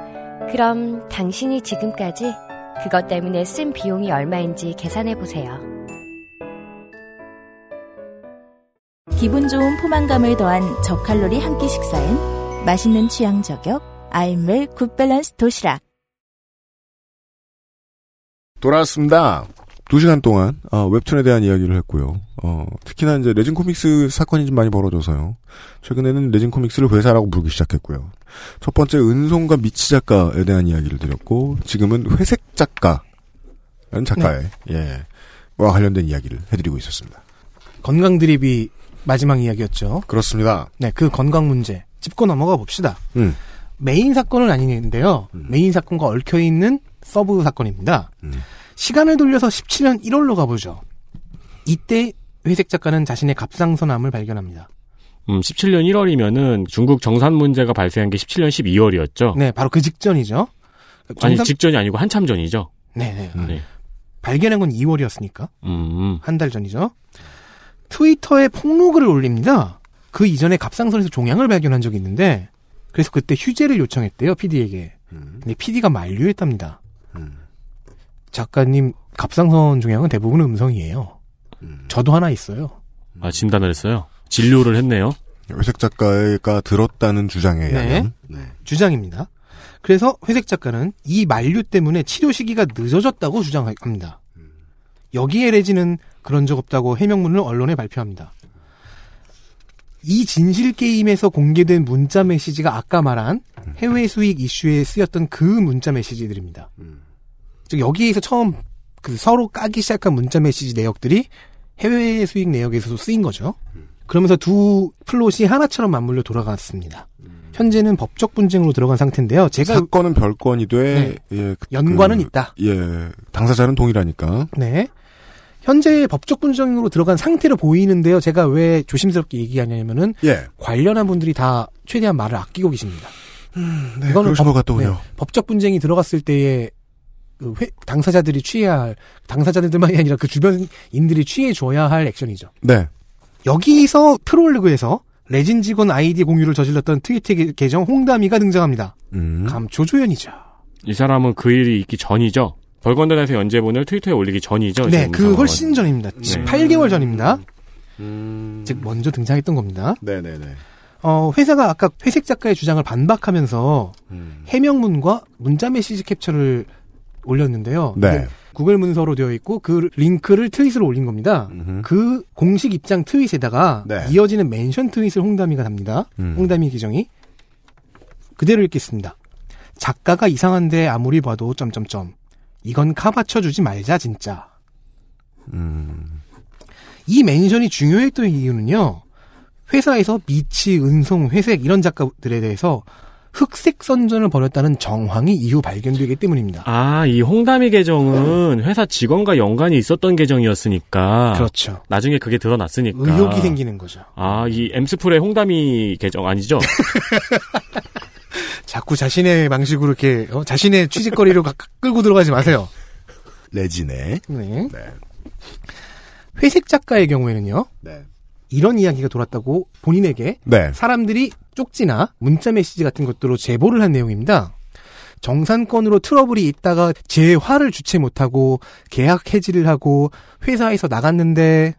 그럼 당신이 지금까지 그것 때문에 쓴 비용이 얼마인지 계산해 보세요. 기분 좋은 포만감을 더한 저칼로리 한 끼 식사엔 맛있는 취향 저격 아임웰 굿밸런스 도시락. 돌아왔습니다. 두 시간 동안 어, 웹툰에 대한 이야기를 했고요. 어, 특히나 이제 레진 코믹스 사건이 좀 많이 벌어져서요. 최근에는 레진 코믹스를 회사라고 부르기 시작했고요. 첫 번째 은송과 미치 작가에 대한 이야기를 드렸고 지금은 회색 작가라는 작가의 예. 와 관련된 이야기를 해드리고 있었습니다. 건강 드립이 마지막 이야기였죠. 그렇습니다. 네, 그 건강 문제 짚고 넘어가 봅시다. 음. 메인 사건은 아닌데요. 메인 사건과 얽혀 있는 서브 사건입니다. 음. 시간을 돌려서 17년 1월로 가보죠. 이때 회색 작가는 자신의 갑상선암을 발견합니다. 음, 17년 1월이면은 중국 정산 문제가 발생한 게 17년 12월이었죠. 네, 바로 그 직전이죠. 아니 정상- 직전이 아니고 한참 전이죠. 네, 네. 네. 발견한 건 2월이었으니까 음, 한달 전이죠. 트위터에 폭로글을 올립니다. 그 이전에 갑상선에서 종양을 발견한 적이 있는데 그래서 그때 휴재를 요청했대요 PD에게. 근데 PD가 만류했답니다. 작가님 갑상선 종양은 대부분 음성이에요. 저도 하나 있어요. 아 진단을 했어요. 진료를 했네요. 회색 작가가 들었다는 주장에 네. 의하면 주장입니다. 그래서 회색 작가는 이 만류 때문에 치료 시기가 늦어졌다고 주장합니다. 여기에 레지는 그런 적 없다고 해명문을 언론에 발표합니다. 이 진실 게임에서 공개된 문자 메시지가 아까 말한 해외 수익 이슈에 쓰였던 그 문자 메시지들입니다. 즉 여기에서 처음 그 서로 까기 시작한 문자 메시지 내역들이 해외 수익 내역에서도 쓰인 거죠. 그러면서 두 플롯이 하나처럼 맞물려 돌아갔습니다. 현재는 법적 분쟁으로 들어간 상태인데요. 제가 사건은 별건이 돼 네. 예, 그- 연관은 그- 있다. 예, 당사자는 동일하니까. 네. 현재 법적 분쟁으로 들어간 상태로 보이는데요. 제가 왜 조심스럽게 얘기하냐면은 예. 관련한 분들이 다 최대한 말을 아끼고 계십니다. 네, 그러실 것 같더군요. 법적 분쟁이 들어갔을 때에 그 회- 당사자들이 취해야 할 당사자들만이 아니라 그 주변인들이 취해 줘야 할 액션이죠. 네. 여기서 프롤로그에서 레진 직원 아이디 공유를 저질렀던 트위터 계- 계정 홍다미가 등장합니다. 음. 감초조연이죠. 이 사람은 그 일이 있기 전이죠. 벌건단에서 연재본을 트위터에 올리기 전이죠. 네, 지금 그. 훨씬 전입니다. 네. 18개월 전입니다. 음. 즉 먼저 등장했던 겁니다. 네네네. 어, 회사가 아까 회색 작가의 주장을 반박하면서 음. 해명문과 문자 메시지 캡처를 올렸는데요. 네. 구글 문서로 되어 있고 그 링크를 트윗으로 올린 겁니다. 그 공식 입장 트윗에다가 네. 이어지는 멘션 트윗을 홍담이가 답니다. 음. 홍담이 계정이 그대로 읽겠습니다. 작가가 이상한데 아무리 봐도 점점점 이건 카바 쳐주지 말자 진짜. 음. 이 멘션이 중요했던 이유는요. 회사에서 미치, 은송, 회색 이런 작가들에 대해서 흑색 선전을 벌였다는 정황이 이후 발견되기 때문입니다. 아, 이 홍담이 계정은 회사 직원과 연관이 있었던 계정이었으니까. 그렇죠. 나중에 그게 드러났으니까. 의혹이 생기는 거죠. 아, 이 엠스풀의 홍담이 계정 아니죠? 자꾸 자신의 방식으로 이렇게 어, 자신의 취직거리로 가- 끌고 들어가지 마세요. 레진의 네. 회색 작가의 경우에는요. 네. 이런 이야기가 돌았다고 본인에게 네. 사람들이 쪽지나 문자 메시지 같은 것들로 제보를 한 내용입니다. 정산권으로 트러블이 있다가 재화를 주체 못하고 계약 해지를 하고 회사에서 나갔는데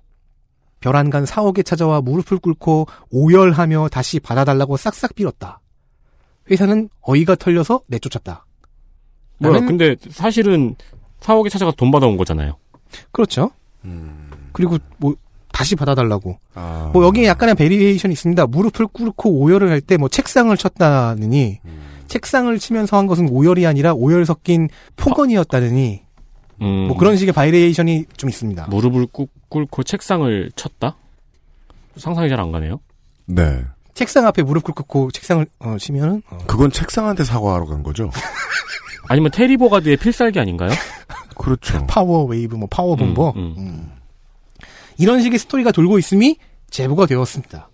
별안간 사옥에 찾아와 무릎을 꿇고 오열하며 다시 받아달라고 싹싹 빌었다. 회사는 어이가 털려서 내쫓았다. 뭐야, 근데 사실은 사옥에 찾아가서 돈 받아온 거잖아요. 그렇죠. 그리고 뭐 다시 받아달라고. 아. 뭐 여기에 약간의 variation이 있습니다. 무릎을 꿇고 오열을 할 때 뭐 책상을 쳤다느니 책상을 치면서 한 것은 오열이 아니라 오열 섞인 폭언이었다느니 음, 뭐 그런 식의 variation이 좀 있습니다. 무릎을 꿇, 꿇고 책상을 쳤다? 상상이 잘 안 가네요. 네. 책상 앞에 무릎 꿇고 책상을 어, 치면은 어, 그건 책상한테 사과하러 간 거죠. 아니면 테리 보가드의 필살기 아닌가요? 그렇죠. 파워 웨이브 뭐 파워 bom버 음, 음. 음. 이런 식의 스토리가 돌고 있음이 제보가 되었습니다.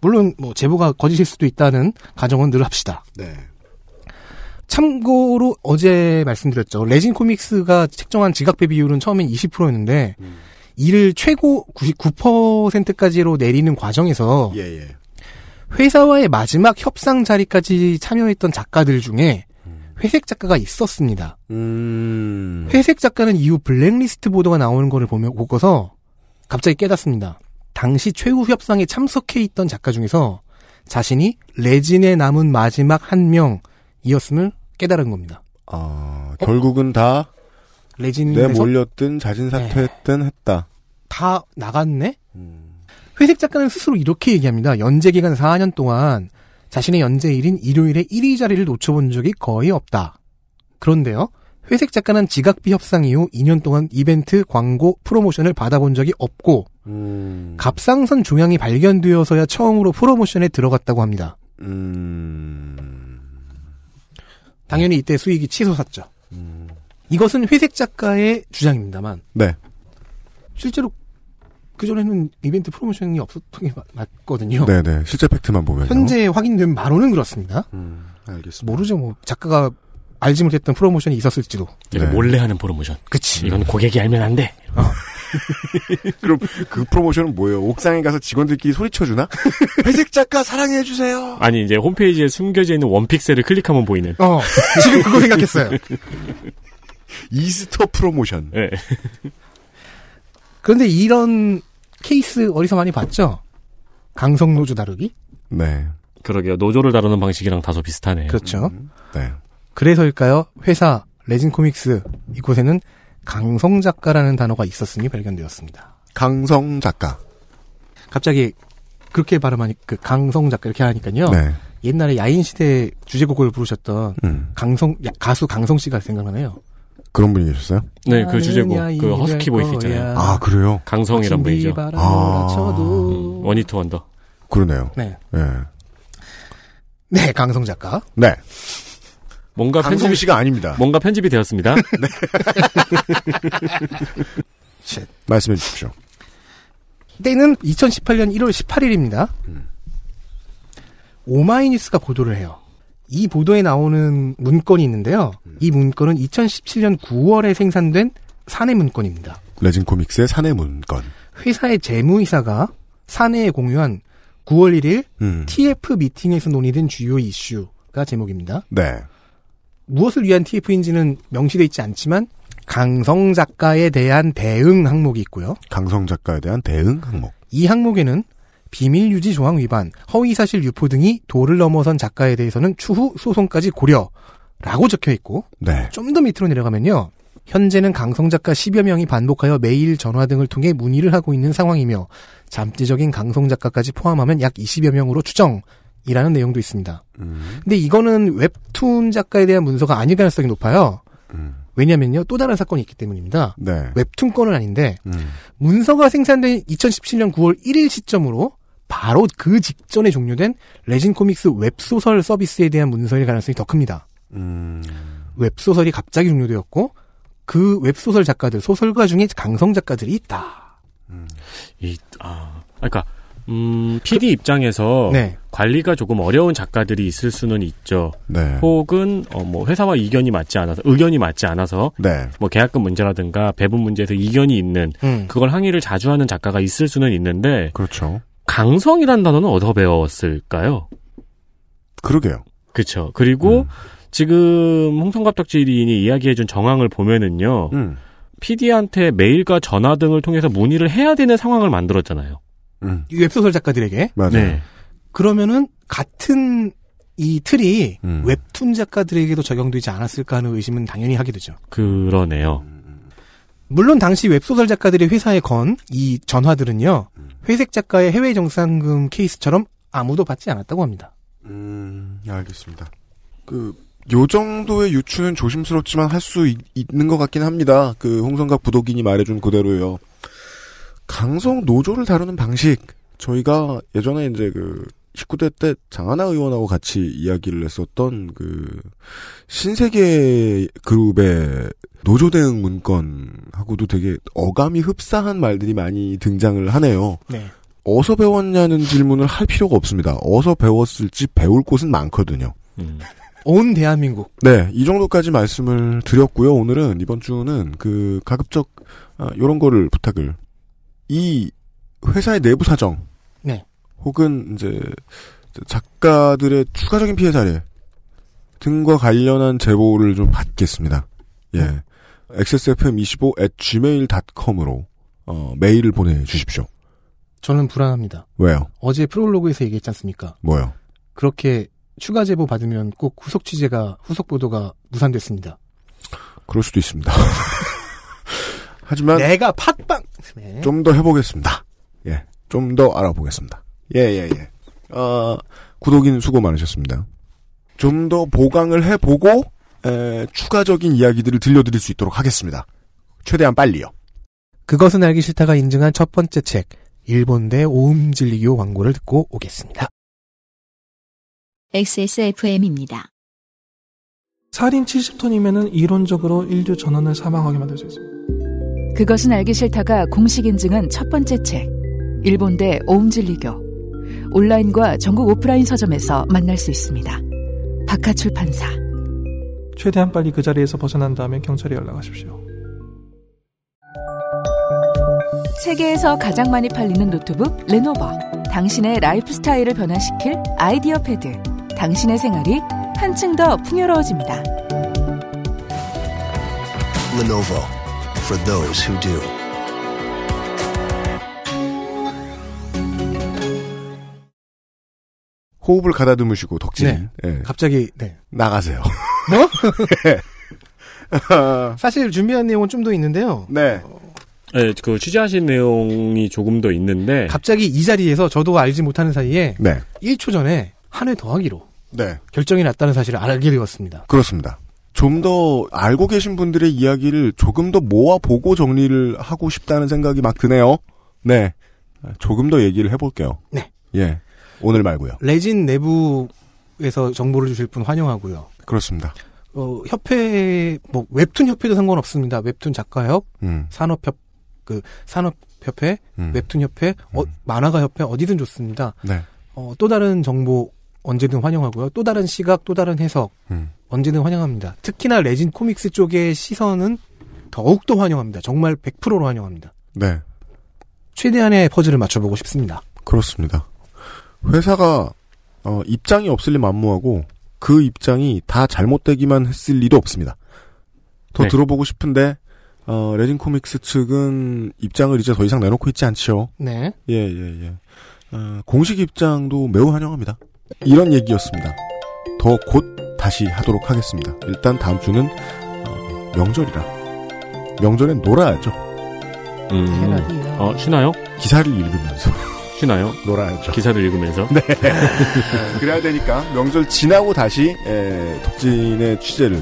물론 뭐 제보가 거짓일 수도 있다는 가정은 늘 합시다. 네. 참고로 어제 말씀드렸죠. 레진 코믹스가 책정한 지각비 비율은 처음엔 20%였는데 이를 최고 99%까지로 내리는 과정에서 예, 예. 회사와의 마지막 협상 자리까지 참여했던 작가들 중에 회색 작가가 있었습니다. 음. 회색 작가는 이후 블랙리스트 보도가 나오는 거를 보며 보고서 갑자기 깨닫습니다. 당시 최후 협상에 참석해 있던 작가 중에서 자신이 레진에 남은 마지막 한 명이었음을 깨달은 겁니다. 아, 결국은 다 레진에서 내몰렸든 자진 사퇴했든 했다. 다 나갔네? 회색 작가는 스스로 이렇게 얘기합니다. 연재 기간 4년 동안 자신의 연재일인 일요일에 1위 자리를 놓쳐본 적이 거의 없다. 그런데요. 회색 작가는 지각비 협상 이후 2년 동안 이벤트, 광고, 프로모션을 받아본 적이 없고 음. 갑상선 종양이 발견되어서야 처음으로 프로모션에 들어갔다고 합니다. 음. 당연히 이때 수익이 치솟았죠. 이것은 회색 작가의 주장입니다만 네. 실제로 그전에는 이벤트 프로모션이 없었던 게 맞- 맞거든요. 네네. 실제 팩트만 보면. 현재 확인된 바로는 그렇습니다. 알겠습니다. 모르죠, 뭐 작가가 알지 못했던 프로모션이 있었을지도. 이거 몰래 하는 프로모션. 그치. 이건 고객이 알면 안 돼. 그럼 그 프로모션은 뭐예요? 옥상에 가서 직원들끼리 소리쳐주나? 회색 작가 사랑해주세요! 아니 이제 홈페이지에 숨겨져 있는 원픽셀을 클릭하면 보이는. 어, 지금 그거 생각했어요. 이스터 프로모션. 네. 그런데 이런 케이스 어디서 많이 봤죠? 강성노조 다루기? 네. 그러게요. 노조를 다루는 방식이랑 다소 비슷하네요. 그렇죠. 네. 그래서일까요? 회사 레진 코믹스 이곳에는 강성 작가라는 단어가 있었으니 발견되었습니다. 강성 작가. 갑자기 그렇게 발음하니 그 강성 작가 이렇게 하니까요. 네. 옛날에 야인 시대 주제곡을 부르셨던 음. 강성 야, 가수 강성 씨가 생각나네요. 그런 분이 계셨어요? 네, 그 주제곡 그 허스키 될 voice. 있잖아요. 아, 그래요? 강성이란 분이죠. 아. 쳐도. one-hit wonder. 그러네요. 네. 네. 네, 강성 작가. 네. 뭔가 강성 편집이 씨가 아닙니다. 뭔가 편집이 되었습니다. 말씀해 주십시오. 때는 2018년 1월 18일입니다. 오마이뉴스가 보도를 해요. 이 보도에 나오는 문건이 있는데요. 이 문건은 2017년 9월에 생산된 사내 문건입니다. 레진 코믹스의 사내 문건. 회사의 재무이사가 사내에 공유한 9월 1일 음. TF 미팅에서 논의된 주요 이슈가 제목입니다. 네. 무엇을 위한 TF인지는 명시되어 있지 않지만 강성 작가에 대한 대응 항목이 있고요. 강성 작가에 대한 대응 항목. 이 항목에는 비밀 유지 조항 위반, 허위 사실 유포 등이 도를 넘어선 작가에 대해서는 추후 소송까지 고려라고 적혀 있고 네. 좀 더 밑으로 내려가면요. 현재는 강성 작가 10여 명이 반복하여 메일, 전화 등을 통해 문의를 하고 있는 상황이며 잠재적인 강성 작가까지 포함하면 약 20여 명으로 추정 이라는 내용도 있습니다. 근데 이거는 웹툰 작가에 대한 문서가 아닐 가능성이 높아요. 왜냐면요. 또 다른 사건이 있기 때문입니다. 네. 웹툰 건은 아닌데 음. 문서가 생산된 2017년 9월 1일 시점으로 바로 그 직전에 종료된 레진 코믹스 웹소설 서비스에 대한 문서일 가능성이 더 큽니다. 음. 웹소설이 갑자기 종료되었고 그 웹소설 작가들, 소설가 중에 강성 작가들이 있다. 이, 아, 그러니까, 음, PD 입장에서 네. 관리가 조금 어려운 작가들이 있을 수는 있죠. 네. 혹은, 어, 뭐, 회사와 이견이 맞지 않아서, 의견이 맞지 않아서, 네. 뭐, 계약금 문제라든가 배분 문제에서 이견이 있는, 음. 그걸 항의를 자주 하는 작가가 있을 수는 있는데, 그렇죠. 강성이란 단어는 어디서 배웠을까요? 그러게요. 그쵸. 그리고, 지금 홍성갑덕지인이 이야기해준 정황을 보면은요, 음. PD한테 메일과 전화 등을 통해서 문의를 해야 되는 상황을 만들었잖아요. 음. 이 웹소설 작가들에게 맞아요. 네. 그러면은 같은 이 틀이 음. 웹툰 작가들에게도 적용되지 않았을까 하는 의심은 당연히 하게 되죠. 그러네요. 물론 당시 웹소설 작가들의 회사에 건 이 전화들은요. 회색 작가의 해외 정산금 케이스처럼 아무도 받지 않았다고 합니다. 음, 알겠습니다. 그, 요 정도의 유추는 조심스럽지만 할 수 있는 것 같긴 합니다. 그, 홍성갑 부독인이 말해준 그대로요. 강성 노조를 다루는 방식. 저희가 예전에 이제 그, 19대 때 장하나 의원하고 같이 이야기를 했었던 그, 신세계 그룹의 노조 대응 문건하고도 되게 어감이 흡사한 말들이 많이 등장을 하네요. 네. 어서 배웠냐는 질문을 할 필요가 없습니다. 어서 배웠을지 배울 곳은 많거든요. 음. 온 대한민국. 네, 이 정도까지 말씀을 드렸고요. 오늘은 이번 주는 그 가급적 아, 이런 거를 부탁을 이 회사의 내부 사정, 네. 혹은 이제 작가들의 추가적인 피해 사례 등과 관련한 제보를 좀 받겠습니다. 예, xsfm25 at gmail.com으로 어, 메일을 보내주십시오. 저는 불안합니다. 왜요? 어제 프롤로그에서 얘기했지 않습니까? 뭐요? 그렇게 추가 제보 받으면 꼭 후속 취재가 후속 보도가 무산됐습니다. 그럴 수도 있습니다. 하지만 내가 팟빵 네. 좀더 해보겠습니다. 예, 좀 더 알아보겠습니다. 예, 예, 예. 어, 구독인 수고 많으셨습니다. 좀 더 보강을 해보고 에, 추가적인 이야기들을 들려드릴 수 있도록 하겠습니다. 최대한 빨리요. 그것은 알기 싫다가 인증한 첫 번째 책 일본대 오음진리교 광고를 듣고 오겠습니다. XSFM입니다. 살인 70톤이면은 이론적으로 인류 전원을 사망하게 만들 수 있습니다. 그것은 알기 싫다가 공식 인증한 첫 번째 책 일본 대 옴진리교 온라인과 전국 오프라인 서점에서 만날 수 있습니다. 박하 출판사 최대한 빨리 그 자리에서 벗어난 다음에 경찰에 연락하십시오. 세계에서 가장 많이 팔리는 노트북 레노버. 당신의 라이프 스타일을 변화시킬 아이디어 패드. 당신의 생활이 한층 더 풍요로워집니다. Lenovo for those who do. 호흡을 가다듬으시고 덕질. 네. 예. 갑자기 네. 나가세요. 뭐? 예. 사실 준비한 내용은 좀 더 있는데요. 네. 네, 그 취재하신 내용이 조금 더 있는데 갑자기 이 자리에서 저도 알지 못하는 사이에 네. 1초 전에 한해 더하기로 네. 결정이 났다는 사실을 알게 되었습니다. 그렇습니다. 좀 더 알고 계신 분들의 이야기를 조금 더 모아보고 정리를 하고 싶다는 생각이 막 드네요. 네. 조금 더 얘기를 해볼게요. 네. 예. 오늘 말고요. 레진 내부에서 정보를 주실 분 환영하고요. 그렇습니다. 어, 협회, 뭐, 웹툰 협회도 상관없습니다. 웹툰 작가협, 음. 산업협, 그, 산업협회, 음. 웹툰 협회, 어, 만화가 협회, 어디든 좋습니다. 네. 어, 또 다른 정보 언제든 환영하고요. 또 다른 시각, 또 다른 해석, 음. 언제든 환영합니다. 특히나 레진 코믹스 쪽의 시선은 더욱더 환영합니다. 정말 100%로 환영합니다. 네. 최대한의 퍼즐을 맞춰보고 싶습니다. 그렇습니다. 회사가 어, 입장이 없을 리 만무하고 그 입장이 다 잘못되기만 했을 리도 없습니다. 더 네. 들어보고 싶은데 어, 레진 코믹스 측은 입장을 이제 더 이상 내놓고 있지 않지요. 네. 예, 예, 예. 어, 공식 입장도 매우 환영합니다. 이런 얘기였습니다. 더 곧 다시 하도록 하겠습니다. 일단 다음 주는 어, 명절이라 명절엔 놀아야죠. 음, 어, 쉬나요? 기사를 읽으면서 쉬나요? 놀아야죠. 기사를 읽으면서. 네. 그래야 되니까 명절 지나고 다시 에, 덕진의 취재를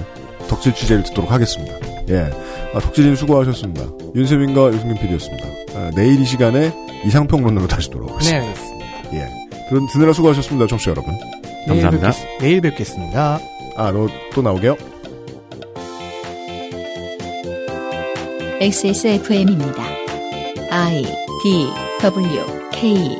덕질 취재를 듣도록 하겠습니다. 예, 아, 덕질인 수고하셨습니다. 윤세민과 유승균 PD였습니다. 아, 내일 이 시간에 이상평론으로 다시 네, 돌아오겠습니다. 알 들, 듣느라 수고하셨습니다, 청취자 여러분. 내일 감사합니다. 뵙겠, 내일 뵙겠 습니다. 아, 너 또 나오게요? XSFM입니다. I D W K